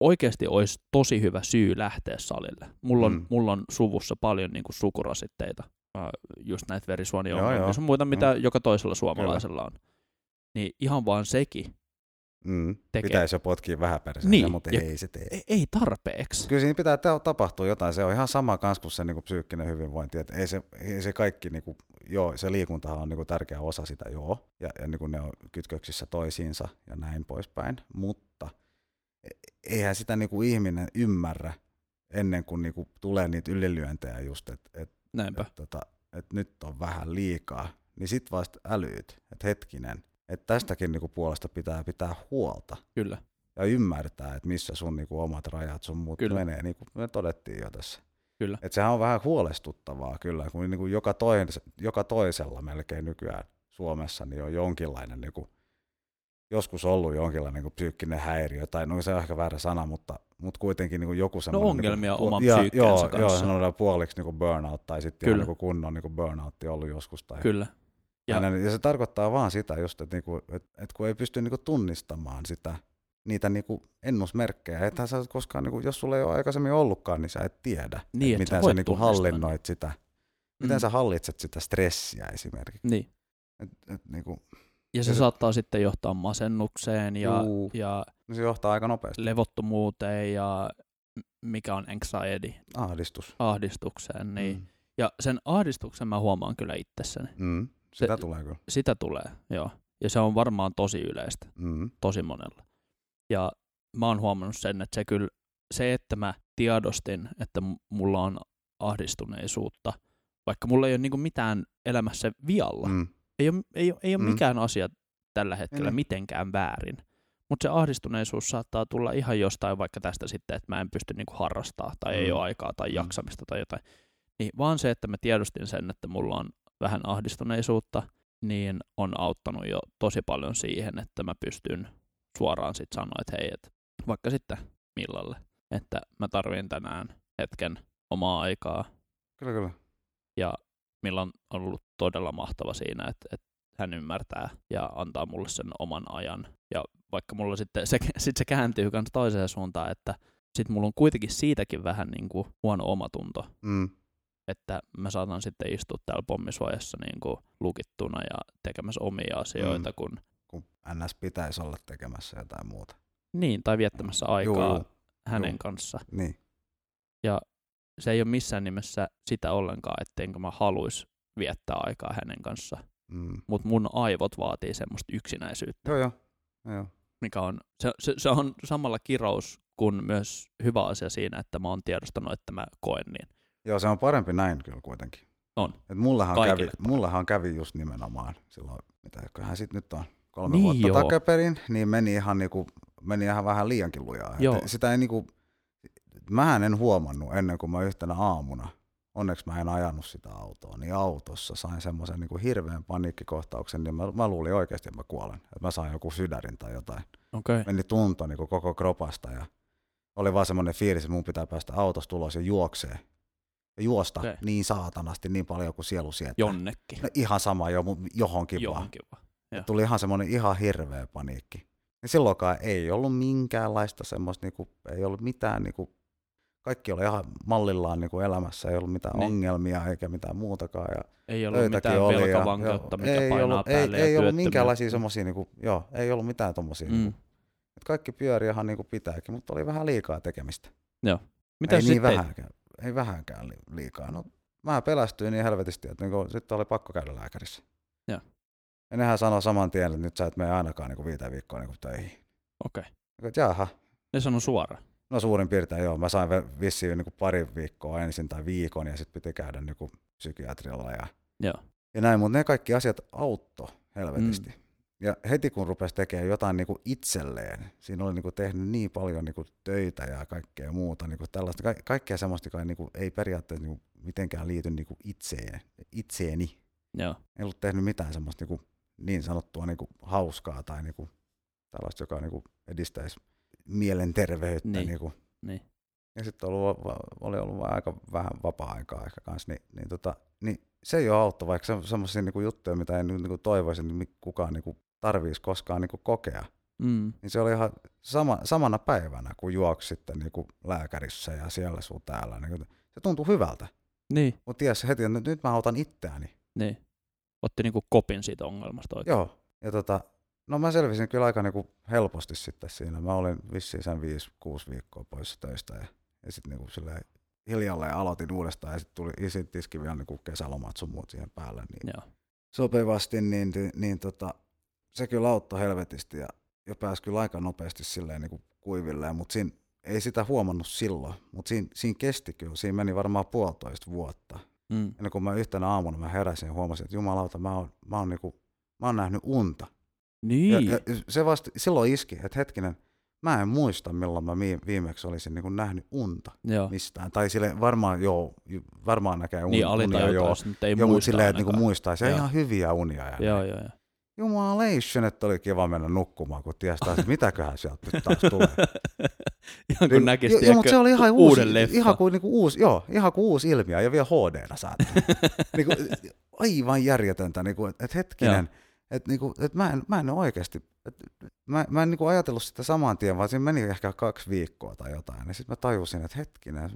oikeasti olisi tosi hyvä syy lähteä salille. Mulla on, Mm. mm. mulla on suvussa paljon niin kuin sukurasitteita, äh, just näitä verisuoniongelmia, joo. sun muita, mitä joka toisella suomalaisella on. Niin ihan vaan sekin, Mm. Tekee. Pitäisi jo potkia vähän perseelle, Niin, mutta ja- ei se tee. ei, ei tarpeeksi. Kyllä siinä pitää ta- tapahtua jotain. Se on ihan sama kans kuin se niinku psyykkinen hyvinvointi. Et ei, se, ei se kaikki, niinku, joo, se liikuntahan on niinku tärkeä osa sitä, joo. Ja, ja niinku ne on kytköksissä toisiinsa ja näin poispäin. Mutta e- eihän sitä niinku ihminen ymmärrä ennen kuin niinku tulee niitä ylilyöntejä just, että et, et, tota, et nyt on vähän liikaa. Niin sit vasta älyyt, että hetkinen, että tästäkin niinku puolesta pitää pitää huolta Kyllä. ja ymmärtää, että missä sun niinku omat rajat sun muut Kyllä. menee, niin kuin me todettiin jo tässä. Kyllä. Et sehän on vähän huolestuttavaa kyllä, kun niinku joka, tois, joka toisella melkein nykyään Suomessa niin on jonkinlainen, niinku, joskus ollut jonkinlainen niinku psyykkinen häiriö, tai no se on ehkä väärä sana, mutta, mutta kuitenkin niinku joku semmoinen... No ongelmia niinku, oman ja- psyykkensä joo, kanssa. Joo, sanotaan puoliksi niinku burnout, tai sitten niinku kunnon niinku burnoutti ollut joskus. Tai Kyllä. Ja- ja, ja se tarkoittaa vaan sitä just, että niinku, et, et kun ei pysty niinku tunnistamaan sitä, niitä niinku ennusmerkkejä. Ethän sä koskaan, niinku, jos sulla ei ole aikaisemmin ollutkaan, niin sä et tiedä, Niin, et sä miten voit sä niinku hallinnoit sitä. Miten Mm. sä hallitset sitä stressiä esimerkiksi. Niin. Et, et, niinku, Ja se Ja se- saattaa sitten johtaa masennukseen ja, Juu. ja no se johtaa aika nopeasti. levottomuuteen ja mikä on anxiety, Ahdistus. ahdistukseen. Niin. Mm. Ja sen ahdistuksen mä huomaan kyllä itsessäni. Mm. Sitä Se- tulee kyllä. Sitä tulee, joo. Ja se on varmaan tosi yleistä, Mm. tosi monella. Ja mä oon huomannut sen, että se kyllä, se, että mä tiedostin, että mulla on ahdistuneisuutta, vaikka mulla ei ole niinku mitään elämässä vialla, Mm. ei ole, ei ole, ei ole Mm. mikään asia tällä hetkellä Niin. mitenkään väärin. Mutta se ahdistuneisuus saattaa tulla ihan jostain vaikka tästä sitten, että mä en pysty niinku harrastaa tai ei Mm. ole aikaa tai Mm. jaksamista tai jotain. Niin vaan se, että mä tiedostin sen, että mulla on vähän ahdistuneisuutta, niin on auttanut jo tosi paljon siihen, että mä pystyn suoraan sitten sanoa, että hei, et vaikka sitten millalle, että mä tarvin tänään hetken omaa aikaa Kyllä, kyllä. ja Milla on ollut todella mahtava siinä, että, että hän ymmärtää ja antaa mulle sen oman ajan. Ja vaikka mulla sitten se, sit se kääntyy myös toiseen suuntaan, että sitten mulla on kuitenkin siitäkin vähän niin kuin huono omatunto, Mm. Että mä saatan sitten istua täällä pommisuojassa niin kuin lukittuna ja tekemässä omia asioita, Mm. kun Kun NS pitäisi olla tekemässä jotain muuta. niin, tai viettämässä aikaa Juu, juu. hänen juu. kanssa. Niin. Se ei ole missään nimessä sitä ollenkaan, etteinkö mä haluaisi viettää aikaa hänen kanssa. Mm. Mutta mun aivot vaatii semmoista yksinäisyyttä. Joo, joo. joo. mikä on, se, se, se on samalla kirous kuin myös hyvä asia siinä, että mä oon tiedostanut, että mä koen niin. Joo, se on parempi näin kyllä kuitenkin. On. Et mullahan, Kaikille kävi, parempi. mullahan kävi just nimenomaan silloin, mitä hän sitten nyt on, kolme Niin vuotta joo. takaperin, niin meni ihan, niinku, meni ihan vähän liiankin lujaa. Joo. Sitä ei niinku, mähän en huomannut ennen kuin mä yhtenä aamuna, onneksi mä en ajanut sitä autoa, niin autossa sain semmoisen niinku hirveän paniikkikohtauksen, niin mä, mä luulin oikeasti, että mä kuolen. Että mä sain joku sydärin tai jotain. Okay. Meni tunto niinku koko kropasta ja oli vaan semmoinen fiilis, että mun pitää päästä autosta ulos ja juoksee. Juosta okay. niin saatanasti, niin paljon kuin sielu sietää. Jonnekin. No ihan sama jo, johonkin vaan. Johonkin vaan. Joo. Tuli ihan semmoinen ihan hirveä paniikki. Ja silloinkaan ei ollut minkäänlaista semmoista, niinku, ei ollut mitään, niinku, kaikki oli ihan mallillaan niinku elämässä, ei ollut mitään Niin. niin. ongelmia eikä mitään muutakaan. Ja Ei ollut mitään oli. velkavankeutta, joo, mikä ei painaa ollut, päälle ei, ja ei ollut minkäänlaisia semmoisia, niinku, joo, ei ollut mitään tommosia. Mm. Niinku, kaikki pyöri ihan niinku pitääkin, mutta oli vähän liikaa tekemistä. Mitä ei niin sitten teit? vähänkään, ei vähänkään li- liikaa. No, mä pelästyin niin helvetisti, että niinku, sitten oli pakko käydä lääkärissä. Joo. Ja nehän sanoi saman tien, että nyt sä et mene ainakaan niinku viiteen viikkoa niinku töihin. Okei. Niinku, että jaha. Ne sanoi suoraan. No suurin piirtein joo. Mä sain ve- vissiin niinku pari viikkoa ensin tai viikon ja sitten piti käydä niinku psykiatrilla ja, Joo. ja näin, mutta ne kaikki asiat autto helvetisti. Mm. Ja heti kun rupesi tekemään jotain niin kuin itselleen, siinä oli niin kuin tehnyt niin paljon niin kuin töitä ja kaikkea muuta, niin kuin tällaista, ka- kaikkea semmoista, joka niin kuin ei periaatteessa niin kuin mitenkään liity niin kuin itseen, itseeni. Joo. Ei ollut tehnyt mitään semmoista niin, kuin niin sanottua niin kuin hauskaa tai niin kuin tällaista, joka niin kuin edistäisi mielenterveyttä. Niin. Niin kuin. Niin. Ja sitten ollut, oli ollut vaan aika vähän vapaa-aikaa ehkä kanssa, niin, niin, tota, niin se jo auttoi, vaikka se, semmoisia niin juttuja, mitä en niin kuin toivoisi, että kukaan niin kuin tarvitsisi koskaan niin kuin kokea. Mm. Niin se oli ihan sama, samana päivänä, kun juoksi sitten niin kuin lääkärissä ja siellä sun täällä. Niin kuin, se tuntui hyvältä. Niin, Mutta tiesi heti, että nyt mä autan itseäni. niin. Otti niinku kopin siitä ongelmasta oikein. Joo. Ja tota, no mä selvisin kyllä aika niin kuin helposti sitten siinä. Mä olin vissiin sen 5-6 viikkoa poissa töistä ja, ja sitten niin silleen hiljalleen aloitin uudestaan ja sitten tuli isin tiski vielä niin kuin kesälomat sun muut siihen päälle. Niin Joo. sopivasti, niin, niin, niin tota, se kyllä auttoi helvetisti ja, ja pääsi kyllä aika nopeasti silleen niin kuin kuivilleen, mutta siinä ei sitä huomannut silloin, mutta siinä, siinä kesti kyllä, siinä meni varmaan puolitoista vuotta. Mm. Ennen kuin mä yhtenä aamuna mä heräsin ja huomasin, että jumalauta, mä oon, mä oon, niinku, mä oon nähnyt unta. Niin. Ja, ja se vasta silloin iski, että hetkinen, mä en muista milloin mä vi- viimeksi olisin niinku nähnyt unta Joo. mistään. Tai sille varmaan joo, varmaan näkee un, Niin unia joo, alitajuntaisesti, mutta ei joo muista silleen, että niinku ainakaan. muistaisi. Ja Joo. ihan hyviä unia. Ja Joo, joo, joo. Jumalation, että oli kiva mennä nukkumaan, kun ties taas, että mitäköhän sieltä nyt taas tulee. Ihan kun Niin, näkisi, joo, joo, mutta se oli ihan uusi, leffa. ihan kuin, niinku uusi, joo, ihan kuin uusi ilmiö ja vielä HD-nä saattaa. niinku, aivan järjetöntä, niinku, että et hetkinen, että niinku, et mä, en, mä en ole oikeasti, et, mä, mä en niinku ajatellut sitä saman tien, vaan siinä meni ehkä kaksi viikkoa tai jotain, ja sitten mä tajusin, että hetkinen,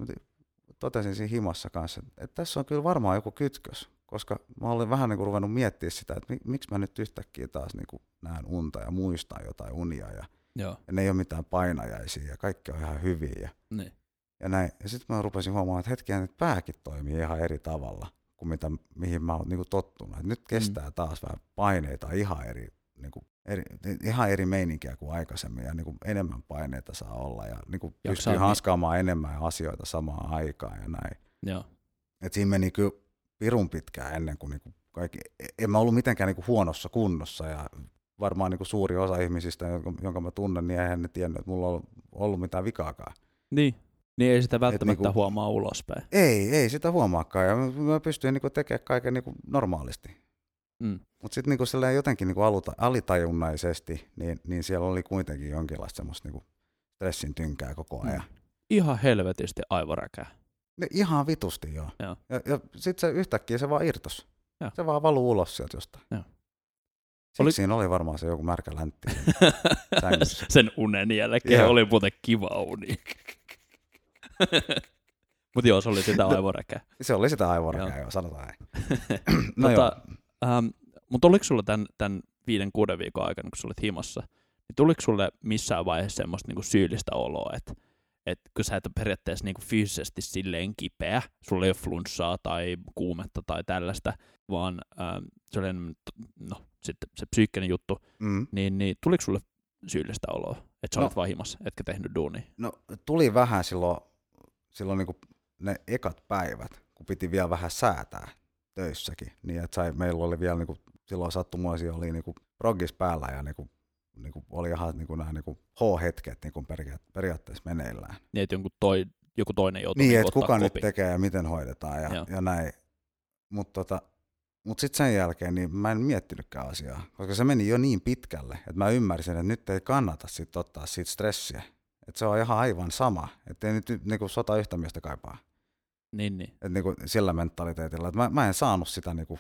totesin siinä himassa kanssa, että, että tässä on kyllä varmaan joku kytkös, koska mä olin vähän niinku ruvennut miettimään sitä, että mi, miksi mä nyt yhtäkkiä taas niinku näen unta ja muistan jotain unia, ja, Joo, ja ne ei ole mitään painajaisia, ja kaikki on ihan hyviä, ja niin. ja näin. Ja sitten mä rupesin huomaamaan, että hetkiä että pääkin toimii ihan eri tavalla kuin mitä, mihin mä oon niinku tottunut. Et nyt kestää taas vähän paineita ihan eri, niinku, eri, ihan eri meininkiä kuin aikaisemmin ja niinku enemmän paineita saa olla ja niinku Jaksaa pystyy hanskaamaan enemmän asioita samaan aikaan ja näin. Joo. Et siinä meni kyllä pirun pitkään ennen kuin niinku kaikki, en mä ollut mitenkään niinku huonossa kunnossa ja varmaan niinku suuri osa ihmisistä, jonka, jonka mä tunnen, niin eihän ne tiennyt, että mulla on ollut, ollut mitään vikaakaan. Niin. Niin ei sitä välttämättä niinku- huomaa ulospäin. Ei, ei sitä huomaakaan. Ja mä, mä pystyin niinku tekemään kaiken niinku normaalisti. Mm. Mutta sitten niinku jotenkin niinku aluta, alitajunnaisesti, niin, niin siellä oli kuitenkin jonkinlaista semmoista niinku stressin tynkää koko ajan. Mm. Ihan helvetisti aivoräkää. Ne ihan vitusti joo. Joo. Ja, ja sitten se yhtäkkiä se vaan irtos. Joo. Se vaan valuu ulos sieltä jostain. Joo. Siksi Oli- siinä oli varmaan se joku märkä läntti. Sen unen jälkeen Joo. oli muuten kiva uni. Mutta joo, se oli sitä No, aivoräkää. se oli sitä aivorakää, Joo. joo, sanotaan näin. no tota, joo. ähm, mutta oliko sulla tämän, tämän viiden, kuuden viikon aikana, kun sä olit himassa, niin tuliko sulle missään vaiheessa semmoista niinku syyllistä oloa, että et kun sä et ole periaatteessa niinku fyysisesti silleen kipeä, sulla ei ole flunssaa tai kuumetta tai tällaista, vaan ähm, se oli no, sitten se psyykkinen juttu, Mm. niin, niin tuliko sulle syyllistä oloa, että sä No. olet vaan himassa, etkä tehnyt duunia? No tuli vähän silloin, silloin niin ne ekat päivät, kun piti vielä vähän säätää töissäkin. Niin että sai, meillä oli vielä niin kuin, silloin sattumoisia oli niin kuin proggis päällä ja niin kuin, niin kuin oli ihan niin kuin nämä niin kuin H-hetket niin kuin peria- periaatteessa meneillään. Niin, että jonkun toi, joku toinen joutuu Niin, niinku että kuka nyt kopin. tekee ja miten hoidetaan Joo. ja, ja näin. Mutta tota, mut sitten sen jälkeen niin mä en miettinytkään asiaa, koska se meni jo niin pitkälle, että mä ymmärsin, että nyt ei kannata sit ottaa siitä stressiä. Että se on ihan aivan sama, että ei nyt niinku sota yhtä miestä kaipaa. Niin, niin. Et niinku sillä mentaliteetilla, että mä, mä en saanut sitä, niinku,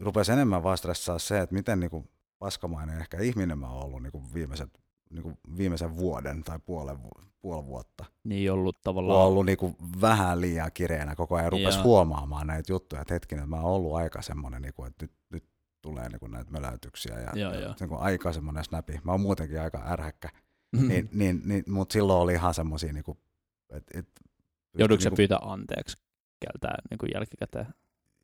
rupesi enemmän vaan stressaa se, että miten niinku paskamainen ehkä ihminen mä oon ollut niinku viimeiset, niinku viimeisen vuoden tai puolen, puoli vuotta. Niin ollut Mä tavallaan... oon ollut niinku vähän liian kireänä koko ajan, rupesi Joo. huomaamaan näitä juttuja, että hetkinen, mä oon ollut aika semmoinen, niinku, että nyt, nyt tulee niinku näitä möläytyksiä ja, Joo, ja joo. niinku aika semmoinen snapi. Mä oon muutenkin aika ärhäkkä, Mm. niin, niin, niin, mutta silloin oli ihan semmoisia, niinku, että et, Jouduiko se niinku- pyytää anteeksi keltään niin kuin jälkikäteen?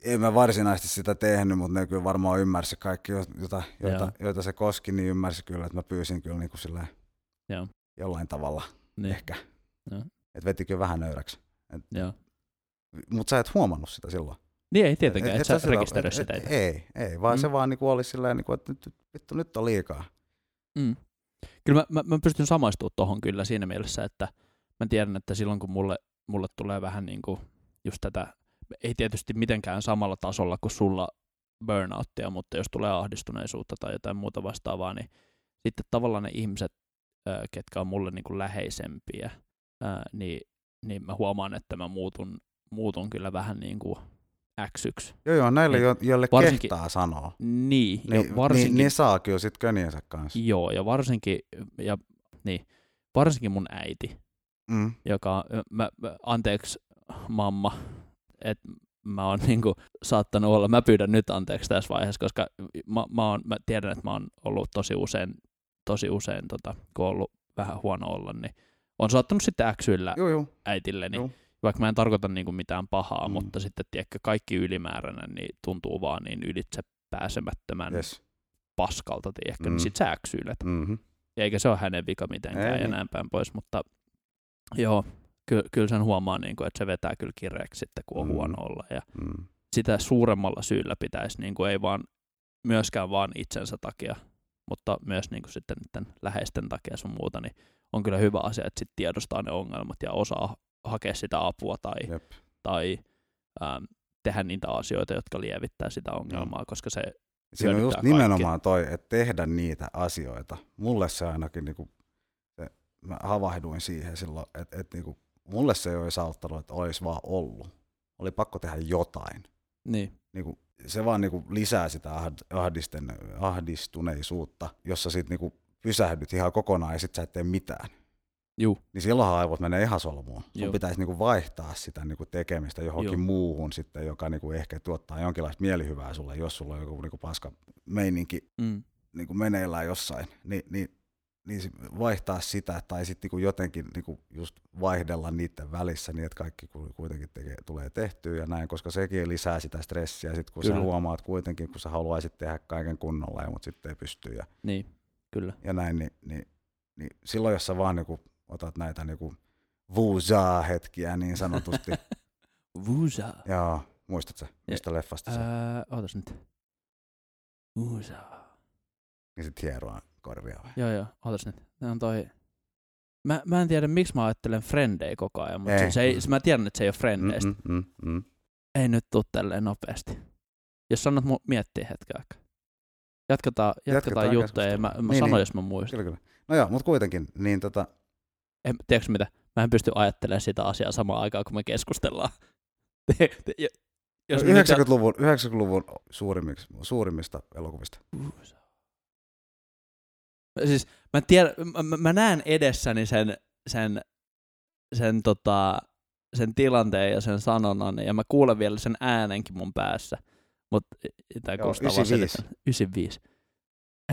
En mä varsinaisesti sitä tehnyt, mutta ne kyllä varmaan ymmärsi kaikki, joita, Joo. joita se koski, niin ymmärsi kyllä, että mä pyysin kyllä niin kuin silleen Joo. jollain tavalla Niin. ehkä. Että veti kyllä vähän nöyräksi. Joo. Mutta sä et huomannut sitä silloin. Niin ei tietenkään, Et- et, et sä rekisteröi et- sitä et-. Ei, ei, vaan Mm. se vaan niinku olisi silleen, niinku, että nyt, vittu, nyt on liikaa. Mm. Kyllä mä, mä, mä pystyn samaistumaan tohon kyllä siinä mielessä, että mä tiedän, että silloin kun mulle, mulle tulee vähän niin kuin just tätä, ei tietysti mitenkään samalla tasolla kuin sulla burnouttia, mutta jos tulee ahdistuneisuutta tai jotain muuta vastaavaa, niin sitten tavallaan ne ihmiset, ketkä on mulle niin kuin läheisempiä, niin, niin mä huomaan, että mä muutun, muutun kyllä vähän niin kuin X1. Joo, joo, näille, jo, joille varsinkin- kehtaa sanoa, Niin, niin, ja varsinkin, niin, niin saa kyllä sit köniensä kanssa. joo, ja varsinkin, ja, niin, varsinkin mun äiti, Mm. joka, mä, mä, anteeksi mamma, että mä oon niinku saattanut olla, mä pyydän nyt anteeksi tässä vaiheessa, koska mä, mä, oon, mä tiedän, että mä oon ollut tosi usein, tosi usein tota, kun on ollut vähän huono olla, niin on saattanut sitten äksyillä Joo, joo. äitilleni, Joo. vaikka mä en tarkoita niinku mitään pahaa, Mm. mutta sitten tiedätkö, kaikki ylimääräinen niin tuntuu vaan niin ylitse pääsemättömän Yes. paskalta, tiedätkö, Mm. niin sit sä äksyilet. Mm-hmm. Eikä se ole hänen vika mitenkään Ei ja niin. näin päin pois, mutta joo, ky- kyllä sen huomaa, niin kuin, että se vetää kyllä kireeksi sitten, kun on Mm. huono olla. Ja Mm. sitä suuremmalla syyllä pitäisi, niin kuin, ei vaan myöskään vaan itsensä takia, mutta myös niin kuin sitten niiden läheisten takia sun muuta, niin on kyllä hyvä asia, että sit tiedostaa ne ongelmat ja osaa hakea sitä apua tai, Jep. tai ähm, tehdä niitä asioita, jotka lievittää sitä ongelmaa, koska se Siinä on just hyödyttää nimenomaan toi, että tehdä niitä asioita. Mulle se ainakin, niinku, se, mä havahduin siihen silloin, että et, niinku, mulle se ei olisi auttanut, että olisi vaan ollut. Oli pakko tehdä jotain. niin, Niinku, se vaan niinku, lisää sitä ahd- ahdisten, ahdistuneisuutta, jossa sit niinku, pysähdyt ihan kokonaan ja sit sä et tee mitään. juu, Niin silloinhan aivot menee ihan solmuun. Sun pitäisi niinku vaihtaa sitä niinku tekemistä johonkin Joo. muuhun sitten, joka niinku ehkä tuottaa jonkinlaista mielihyvää sulle, jos sulla on joku niinku paska meininki mm, niin kuin meneillään jossain, niin, niin, niin vaihtaa sitä tai sitten niin jotenkin niin kuin just vaihdella niiden välissä niin, että kaikki ku- kuitenkin tekee, tulee tehtyä ja näin, koska sekin lisää sitä stressiä, sit kun Kyllä. sä huomaat kuitenkin, kun sä haluaisit tehdä kaiken kunnolla, ja, mutta sitten ei pysty ja, niin, kyllä. ja näin, niin, niin, niin silloin jos sä vaan niin kuin otat näitä niin kuin vuusaa-hetkiä niin sanotusti, Vusa. joo, muistatko, mistä leffasta se, Ää, ootas nyt. Vusa. Niin sit hieroa korvia vai? Joo, joo, ootas nyt. Ne on toi... Mä, mä en tiedä, miksi mä ajattelen Frendei koko ajan, mutta Ei. se, ei, se, mä tiedän, että se ei ole Frendeistä. Mm, mm, mm, mm. Ei nyt tuu tälleen nopeasti. Jos sanot mu- miettiä hetken aikaa. Jatketaan, jatketaan, Jatketaan juttuja ja mä, mä niin, sanon, niin. jos mä muistan. Kyllä, kyllä. No joo, mutta kuitenkin, niin tota, En, tiedätkö mitä? Mä en pysty ajattelemaan sitä asiaa samaan aikaan, kun me keskustellaan. Te, te, jo- jos me nyt- 90-luvun, 90-luvun suurimmista, suurimmista elokuvista. Vusa. Siis mä, tiedän, mä, mä- näen edessäni sen, sen, sen, tota, sen tilanteen ja sen sanonnan, ja mä kuulen vielä sen äänenkin mun päässä. Mutta tämä Joo, kuulostaa 95. vaan 95.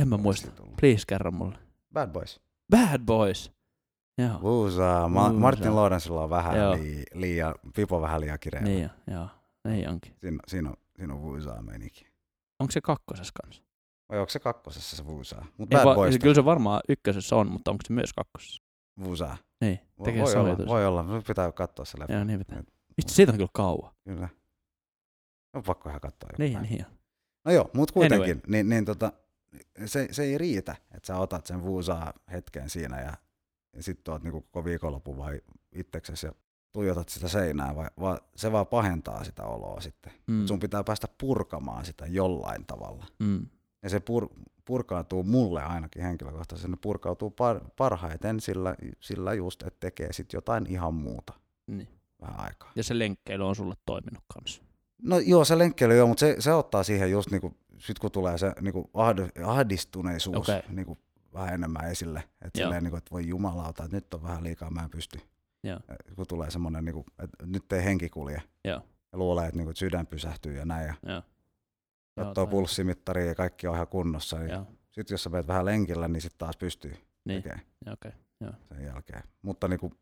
En mä muista. Please kerro mulle. Bad Boys. Bad Boys. Joo. Wusa. Ma- Wusa. Martin Lawrencella on vähän Joo. lii, liian, pipo vähän liian kireä. Niin joo. Niin onkin. Siinä, siinä on, siinä on meininki. Onko se kakkosessa kanssa? Vai onko se kakkosessa se Wusaa? Mut Bad va- Boys. kyllä se varmaan ykkösessä on, mutta onko se myös kakkosessa? Wusaa. Niin, Voi, tekee voi, olla, sovitus. voi olla. Nyt pitää katsoa se leffa. Joo, niin pitää. Vitsi, siitä on kyllä kauan. Kyllä. On pakko ihan katsoa Niin, päivä. niin on. No joo, mutta kuitenkin, Anyway. niin, niin tota, se, se ei riitä, että sä otat sen vuusaa hetken siinä ja, ja sitten oot niinku koko viikonloppu vai itseksesi ja tuijotat sitä seinää, vai, vai se vaan pahentaa sitä oloa sitten. Mm. Sun pitää päästä purkamaan sitä jollain tavalla. Mm. Ja se pur, purkautuu mulle ainakin henkilökohtaisesti, se purkautuu par, parhaiten sillä, sillä just, että tekee sitten jotain ihan muuta Niin. vähän aikaa. Ja se lenkkeily on sulle toiminut kanssa. No joo, se lenkkeily joo, mutta se, se ottaa siihen just niinku, sit kun tulee se niinku ahd- ahdistuneisuus Okei. niinku, vähän enemmän esille. Että silleen niinku, että voi jumalauta, että nyt on vähän liikaa, mä en pysty. Joo. Kun tulee semmoinen, niinku, että nyt ei henki kulje. Joo. Ja luulee, että niinku, sydän pysähtyy ja näin. Ja Joo. Katsoo pulssimittaria ja kaikki on ihan kunnossa. Niin Joo. sitten jos sä menet vähän lenkillä, niin sitten taas pystyy Niin. tekemään Joo, Okei. sen jälkeen. Mutta niinku,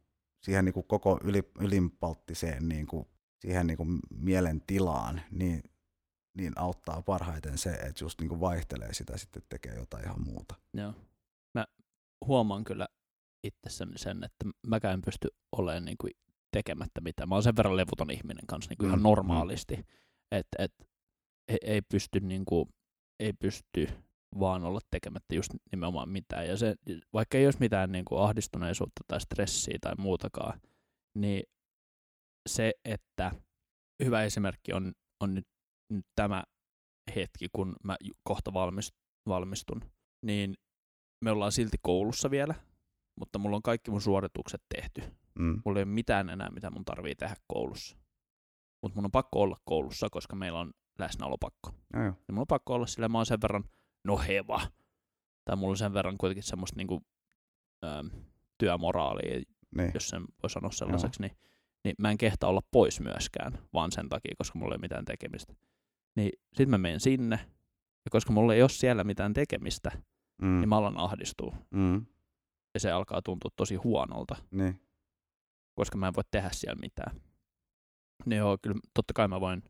siihen niinku koko yli, ylimpalttiseen niinku, siihen niinku mielentilaan, niin, niin auttaa parhaiten se, että just niinku vaihtelee sitä sitten tekee jotain ihan muuta. Joo. Mä huomaan kyllä itsessäni sen, että mäkään en pysty olemaan niin kuin tekemättä mitään. Mä oon sen verran levoton ihminen kanssa niin kuin ihan Mm, normaalisti. että et, ei, ei pysty niinku, ei pysty vaan olla tekemättä just nimenomaan mitään. Ja se, vaikka ei olisi mitään niinku ahdistuneisuutta tai stressiä tai muutakaan, niin se, että hyvä esimerkki on, on nyt, nyt tämä hetki, kun mä kohta valmist, valmistun, niin me ollaan silti koulussa vielä, mutta mulla on kaikki mun suoritukset tehty. Mm. Mulla ei ole mitään enää, mitä mun tarvii tehdä koulussa. Mutta mun on pakko olla koulussa, koska meillä on läsnäolopakko. Joo, joo. Ja mulla on pakko olla sillä, mä oon sen verran noheva. Tai mulla on sen verran kuitenkin semmoista niinku, ähm, työmoraalia, Niin. jos sen voi sanoa sellaiseksi, niin, niin mä en kehtaa olla pois myöskään, vaan sen takia, koska mulla ei ole mitään tekemistä. Niin sit mä menen sinne, ja koska mulla ei ole siellä mitään tekemistä, Mm. niin mä alan ahdistua. Mm. Ja se alkaa tuntua tosi huonolta, Niin. koska mä en voi tehdä siellä mitään. Niin joo, kyllä totta kai mä voin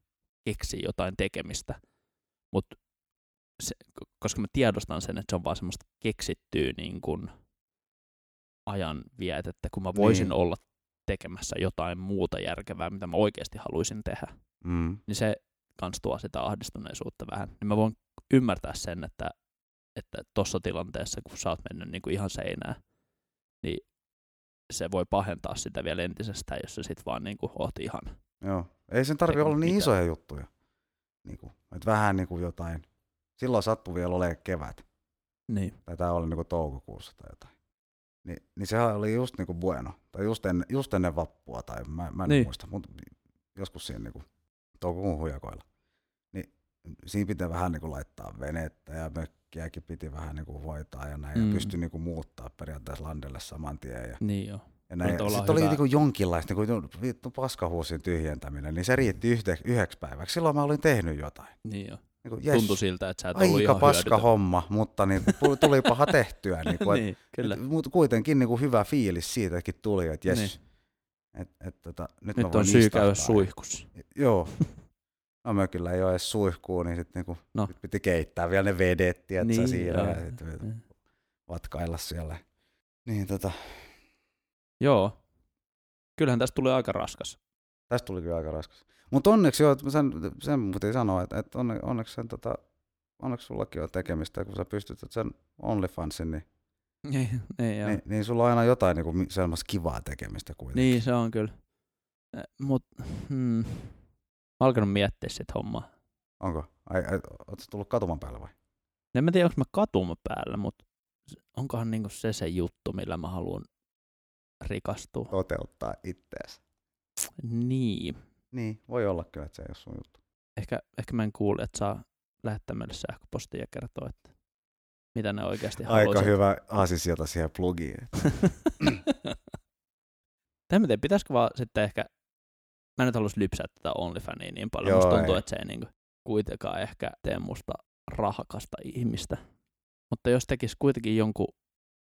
keksiä jotain tekemistä, mutta se, koska mä tiedostan sen, että se on vaan semmoista keksittyä niin kuin ajan vietettä, kun mä voisin Niin. olla tekemässä jotain muuta järkevää, mitä mä oikeasti haluaisin tehdä, Mm. niin se kans tuo sitä ahdistuneisuutta vähän. Niin mä voin ymmärtää sen, että että tuossa tilanteessa, kun sä oot mennyt niin kuin ihan seinään, niin se voi pahentaa sitä vielä entisestään, jos sä sit vaan niin kuin oot ihan. Joo. Ei sen tarvi Eikä olla niin mitään. isoja juttuja. Niinku, et vähän niinku jotain. Silloin sattui vielä olemaan kevät. Niin. Tai tää oli niinku toukokuussa tai jotain. Ni, niin sehän oli just niinku bueno. Tai just, en, just ennen vappua tai mä, mä en Niin. muista. Mutta joskus siinä niinku toukokuun hujakoilla. Niin siinä pitää vähän niinku laittaa venettä ja mökkiäkin piti vähän niinku hoitaa ja näin. Mm. Ja pystyi niinku muuttaa periaatteessa landelle saman tien. Ja Niin joo. Ja näin. Sitten oli hyvä- niinku jonkinlaista niinku, vittu paskahuusin tyhjentäminen, niin se riitti yhde, yhdeksi päiväksi. Silloin mä olin tehnyt jotain. Niin joo. Niinku, yes, Tuntui siltä, että sä et ollut aika ihan paska hyödytön. homma, mutta niin, tuli, paha tehtyä. Niinku, et, niin, kyllä. Mutta kuitenkin niinku hyvä fiilis siitäkin tuli, että jes, Niin. et, et, tota, nyt, Nyt on syy käydä suihkussa. Joo. No mökillä ei ole edes suihkuu, niin sitten niinku, No. sit piti keittää vielä ne vedet, tiedätkö, Niin, siinä ja sit vatkailla siellä. Niin tota, Joo. Kyllähän tästä tulee aika raskas. Tästä tuli kyllä aika raskas. Mutta onneksi joo, sen, sen piti sanoa, että, että onne, onneksi, sen, tota, onneksi sullakin on tekemistä, kun sä pystyt sen OnlyFansin, niin, Niin, niin, joo. niin, niin sulla on aina jotain niin kuin, sellaista kivaa tekemistä kuitenkin. niin se on kyllä. Mut, hmm. Mä alkanut miettiä sit hommaa. Onko? Ai, ai, ootko tullut katuman päälle vai? En mä tiedä, onko mä katuma päällä, mutta onkohan niinku se se juttu, millä mä haluan rikastua. Toteuttaa ittees. Niin. Niin, voi olla kyllä, että se ei ole sun juttu. Ehkä, ehkä mä en kuule, että saa lähettää meille sähköpostia ja kertoa, että mitä ne oikeasti Aika haluaisivat. hyvä aasisilta siihen plugiin. Tiedän, pitäisikö vaan sitten ehkä, mä en nyt halus lypsää tätä OnlyFania niin paljon, Joo, musta tuntuu, ei. että se ei niinku kuitenkaan ehkä tee musta rahakasta ihmistä. Mutta jos tekisi kuitenkin jonkun,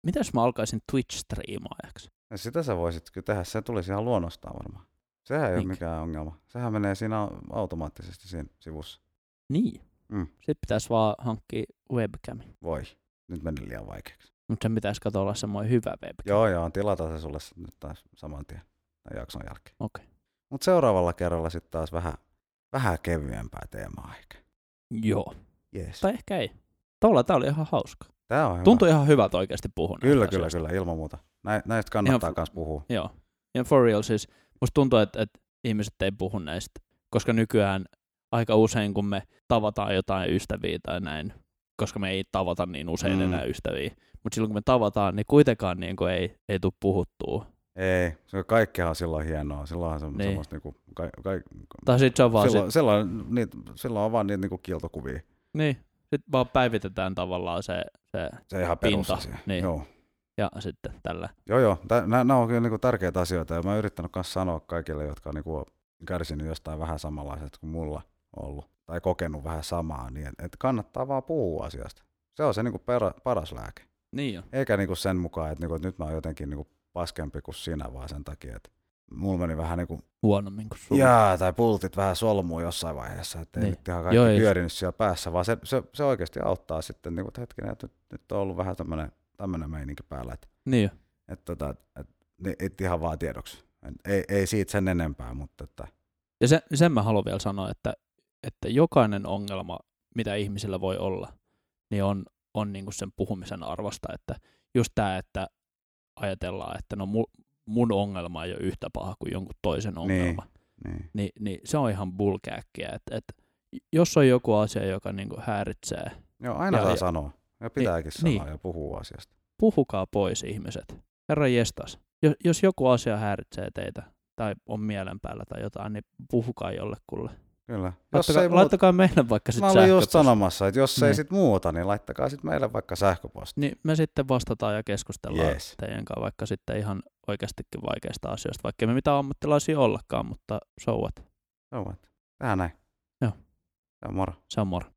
mitä jos mä alkaisin Twitch-striimaajaksi? Ja sitä sä voisit kyllä tehdä, se tulisi ihan luonnostaan varmaan. Sehän ei ole Niinkö? mikään ongelma. Sehän menee siinä automaattisesti siinä sivussa. Niin. Mm. Sitten pitäisi vaan hankkia webcam. Voi. Nyt meni liian vaikeaksi. Mutta sen pitäisi katsoa olla semmoinen hyvä webcam. Joo, joo, tilata se sulle nyt taas saman tien tämän jakson jälkeen. Okei. Mutta seuraavalla kerralla sitten taas vähän, vähän kevyempää teemaa ehkä. Joo. Jees. Tai ehkä ei. Tavallaan tää oli ihan hauska. Tää on hyvä. Tuntui ihan hyvältä oikeasti puhua Kyllä, kyllä, asioista. kyllä, ilman muuta. Nä, näistä kannattaa myös puhua. Joo. Ja for real siis, musta tuntuu, että, että ihmiset ei puhu näistä, koska nykyään aika usein, kun me tavataan jotain ystäviä tai näin, koska me ei tavata niin usein Mm. enää ystäviä, mutta silloin kun me tavataan, niin kuitenkaan niin kuin ei, ei tule puhuttua. Ei, se kaikkihan on silloin hienoa. Silloin on se, Niin. semmoista niinku, ka, ka, Tai sit se on vaan silloin, sit, silloin, niitä, silloin on vaan niitä niinku kiltokuvia. niin, sit vaan päivitetään tavallaan se, se Se ihan Pinta, perusasia. niin. Joo. Ja sitten tällä. Joo, joo. Nämä on kyllä niinku tärkeitä asioita ja mä oon yrittänyt myös sanoa kaikille, jotka on niinku kärsinyt jostain vähän samanlaisesta kuin mulla ollut tai kokenut vähän samaa, niin että et kannattaa vaan puhua asiasta. Se on se niinku perä, paras lääke. Niin jo. Eikä niinku sen mukaan, että niinku, et nyt mä oon jotenkin niinku paskempi kuin sinä, vaan sen takia, että mulla meni vähän niinku, Huonommin kuin sulla. jaa, tai pultit vähän solmuun jossain vaiheessa, että ei Niin. nyt ihan kaikki Joo, pyörinyt siellä päässä, vaan se, se, se oikeasti auttaa sitten, niinku, että hetkinen, että nyt, nyt on ollut vähän tämmöinen tämmönen meininki päällä, että Niin että tota, et, ne- et ihan vaan tiedoksi. Et Ei, ei siitä sen enempää, mutta että, Ja se, sen mä haluan vielä sanoa, että että jokainen ongelma, mitä ihmisillä voi olla, niin on, on niin kuin sen puhumisen arvosta. Että just tämä, että ajatellaan, että no mun, mun ongelma ei ole yhtä paha kuin jonkun toisen ongelma. Niin. niin. Niin, niin se on ihan bulkääkkiä. Että, että jos on joku asia, joka niin kuin häiritsee, Joo, aina Ja- saa ja- sanoa. Ja pitääkin niin. sanoa ja puhua asiasta. puhukaa pois ihmiset. Herra jestas. Jos, jos joku asia häiritsee teitä tai on mielen päällä tai jotain, niin puhukaa jollekulle. Kyllä. Jos Laittakaa, ei muuta, laittakaa meille vaikka mä sitten olin just sanomassa, että jos ei Niin. sit muuta, niin laittakaa sit meille vaikka sähköposti. Niin me sitten vastataan ja keskustellaan Yes. teidän kanssa vaikka sitten ihan oikeastikin vaikeista asioista, vaikka me mitään ammattilaisia ollakaan, mutta so what. So what? Tähän näin. Joo. Se on moro. Se on moro.